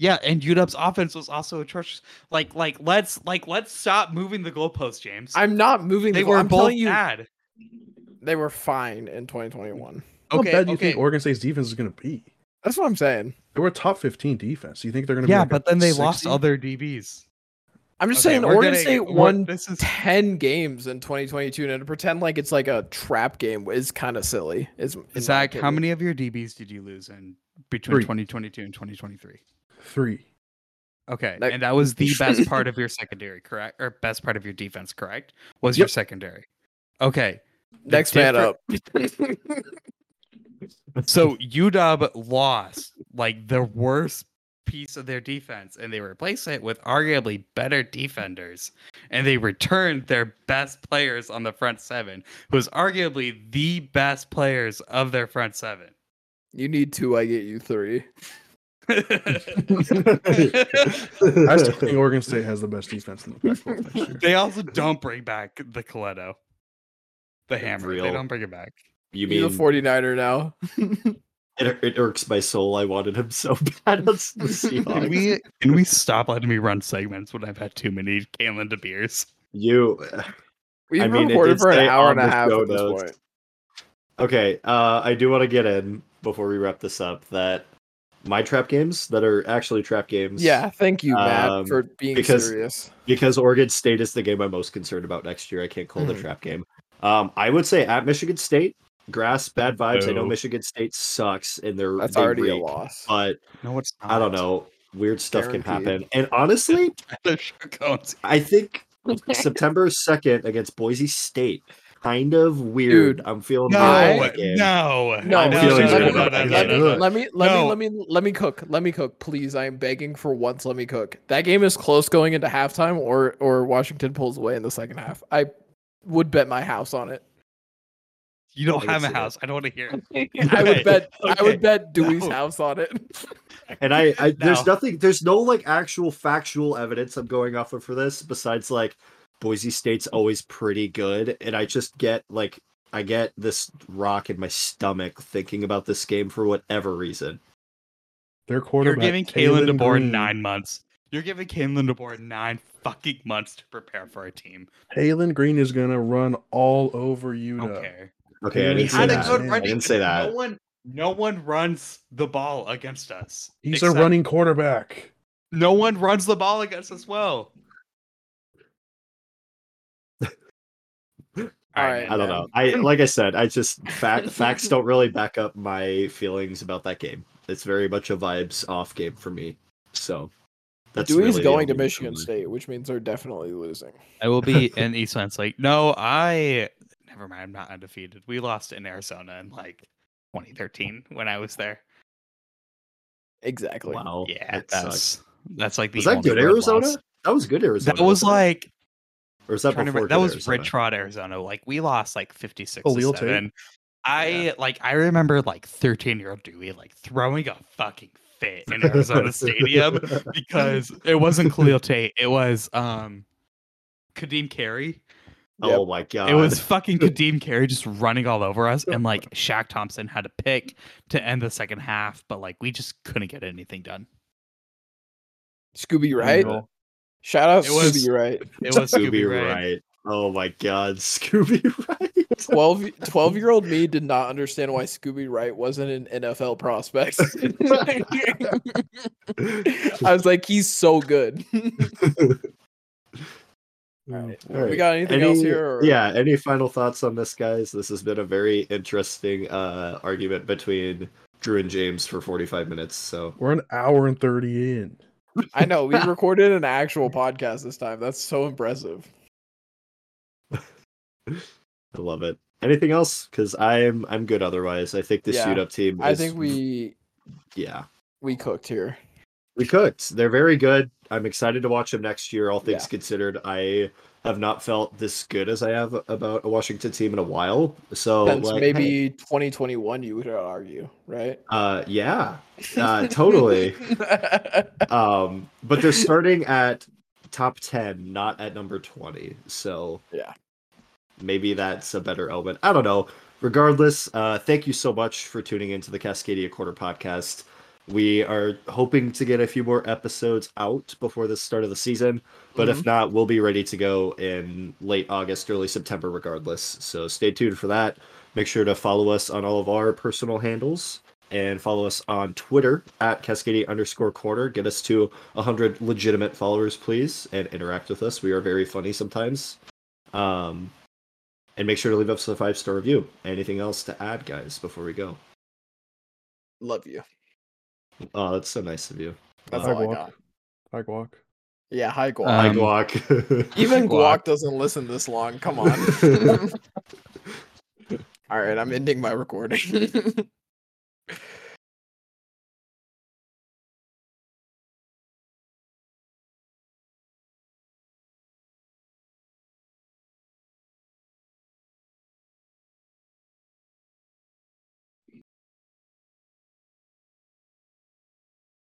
Yeah, and UW's offense was also atrocious. Like, like let's like let's stop moving the goalpost, James. I'm not moving. they the, were I'm both you, bad. they were fine in 2021. How Okay, bad do you okay. think Oregon State's defense is going to be? That's what I'm saying. They were a top 15 defense. You think they're going to be Yeah, like but then they lost other DBs. I'm just Okay, saying we're Oregon getting- State we're- won This is 10 games in 2022 and to pretend like it's like a trap game is kind of silly. Is in my Zach. How many of your DBs did you lose in between Three. 2022 and 2023? Three. Okay, Like- and that was the best part of your secondary, correct? Or best part of your defense, correct? Was your secondary. Okay, the Next man up. different- so UW lost like the worst piece of their defense, and they replaced it with arguably better defenders, and they returned their best players on the front seven, who was arguably the best players of their front seven. you need two, I get you three. I still think Oregon State has the best defense in the Pac-12 year. They also don't bring back the Colletto, the hammer. They don't bring it back. You He's mean a 49er now. it, it irks my soul. I wanted him so bad. That's the Can we can we stop letting me run segments when I've had too many Kalen De Beers? You We've I mean, recorded for an hour and a half at this notes. point. okay? Uh, I do want to get in before we wrap this up that my trap games that are actually trap games. Yeah, thank you, Matt, Um, for being because- serious. because Oregon State is the game I'm most concerned about next year. I can't call it a trap game. Um, I would say at Michigan State, grass bad vibes. I know Michigan State sucks and they're That's they already a loss. But No, it's I don't know. Weird stuff can happen. And honestly, The Sugarcones. I think September second against Boise State. Kind of weird. Dude, I'm feeling No, weird I- about that game. no, No, I'm no, feeling no, no, no, no, game. no, Good. no. Let me let No. me let me let me cook. Let me cook, please. I am begging for once. Let me cook. That game is close going into halftime, or or Washington pulls away in the second half. I would bet my house on it. You don't have a see that. house. I don't want to hear it. I would Okay, bet. I would bet Dewey's no. house on it. And I, I there's No. nothing there's no like actual factual evidence I'm going off of for this besides like Boise State's always pretty good and I just get like I get this rock in my stomach thinking about this game for whatever reason. Their You're quarterback. giving Kalen Kalen DeBoer Green. nine months. You're giving Kalen DeBoer nine fucking months to prepare for a team. Taylen Green is gonna run all over you. Utah. Don't care. Okay, I He didn't say had a that. good I running- didn't say that. No one, no one runs the ball against us. He's a running quarterback. No one runs the ball against us well. All right, I don't know. I like I said, I just fact, facts don't really back up my feelings about that game. It's very much a vibes off game for me. So that's Dewey's really going to Michigan. State, which means they're definitely losing. I will be in East Lansing like, no, I never mind, I'm not undefeated. We lost in Arizona in like 2013 when I was there. Exactly. Wow. Yeah, that sucks. that's that's like the Was that good Arizona? loss. That was good Arizona. That was like or was that before remember- that was Arizona? Rich Rod, Arizona. Like we lost like 56 Khalil to Tate? 7. I Yeah. like I remember like 13 year old Dewey like throwing a fucking fit in Arizona Stadium because it wasn't Khalil Tate. It was um Ka'Deem Carey. Oh my god! It was fucking Ka'Deem Carey just running all over us, and like Shaq Thompson had a pick to end the second half, but like we just couldn't get anything done. Scooby Wright? Shout out It was- Scooby Wright. It was Scooby Scooby Ray. right. Oh my god, Scooby Wright. 12, 12 year old me did not understand why Scooby Wright wasn't an NFL prospect. I was like, he's so good. Alright. All right. We got anything else here? Or? Yeah. Any final thoughts on this, guys? This has been a very interesting uh, argument between Drew and James for 45 minutes. So We're an hour and thirty in. I know. We recorded an actual podcast this time. That's so impressive. I love it. Anything else? Because I'm I'm good. Otherwise, I think the Yeah. suit up team. I think we yeah we cooked here. we cooked. They're very good. I'm excited to watch them next year. All things Yeah. considered, I have not felt this good as I have about a Washington team in a while. So like, maybe 2021, you would argue, right? uh, yeah, uh, totally. um, but they're starting at top 10, not at number 20. So Yeah. maybe that's a better element. I don't know. Regardless, uh, thank you so much for tuning into the Cascadia Corner podcast. We are hoping to get a few more episodes out before the start of the season, but if not, we'll be ready to go in late August, early September, regardless. So stay tuned for that. Make sure to follow us on all of our personal handles and follow us on Twitter at Cascadia underscore corner. Get us to 100 legitimate followers, please, and interact with us. We are very funny sometimes. Um, and make sure to leave us a five star review. Anything else to add, guys, before we go? Love you. Oh, that's so nice of you. That's Uh, all I got. Hi, Guac. Yeah, hi Guac. Hi, Um, Guac. Even Guac. Guac doesn't listen this long. Come on. all right, I'm ending my recording.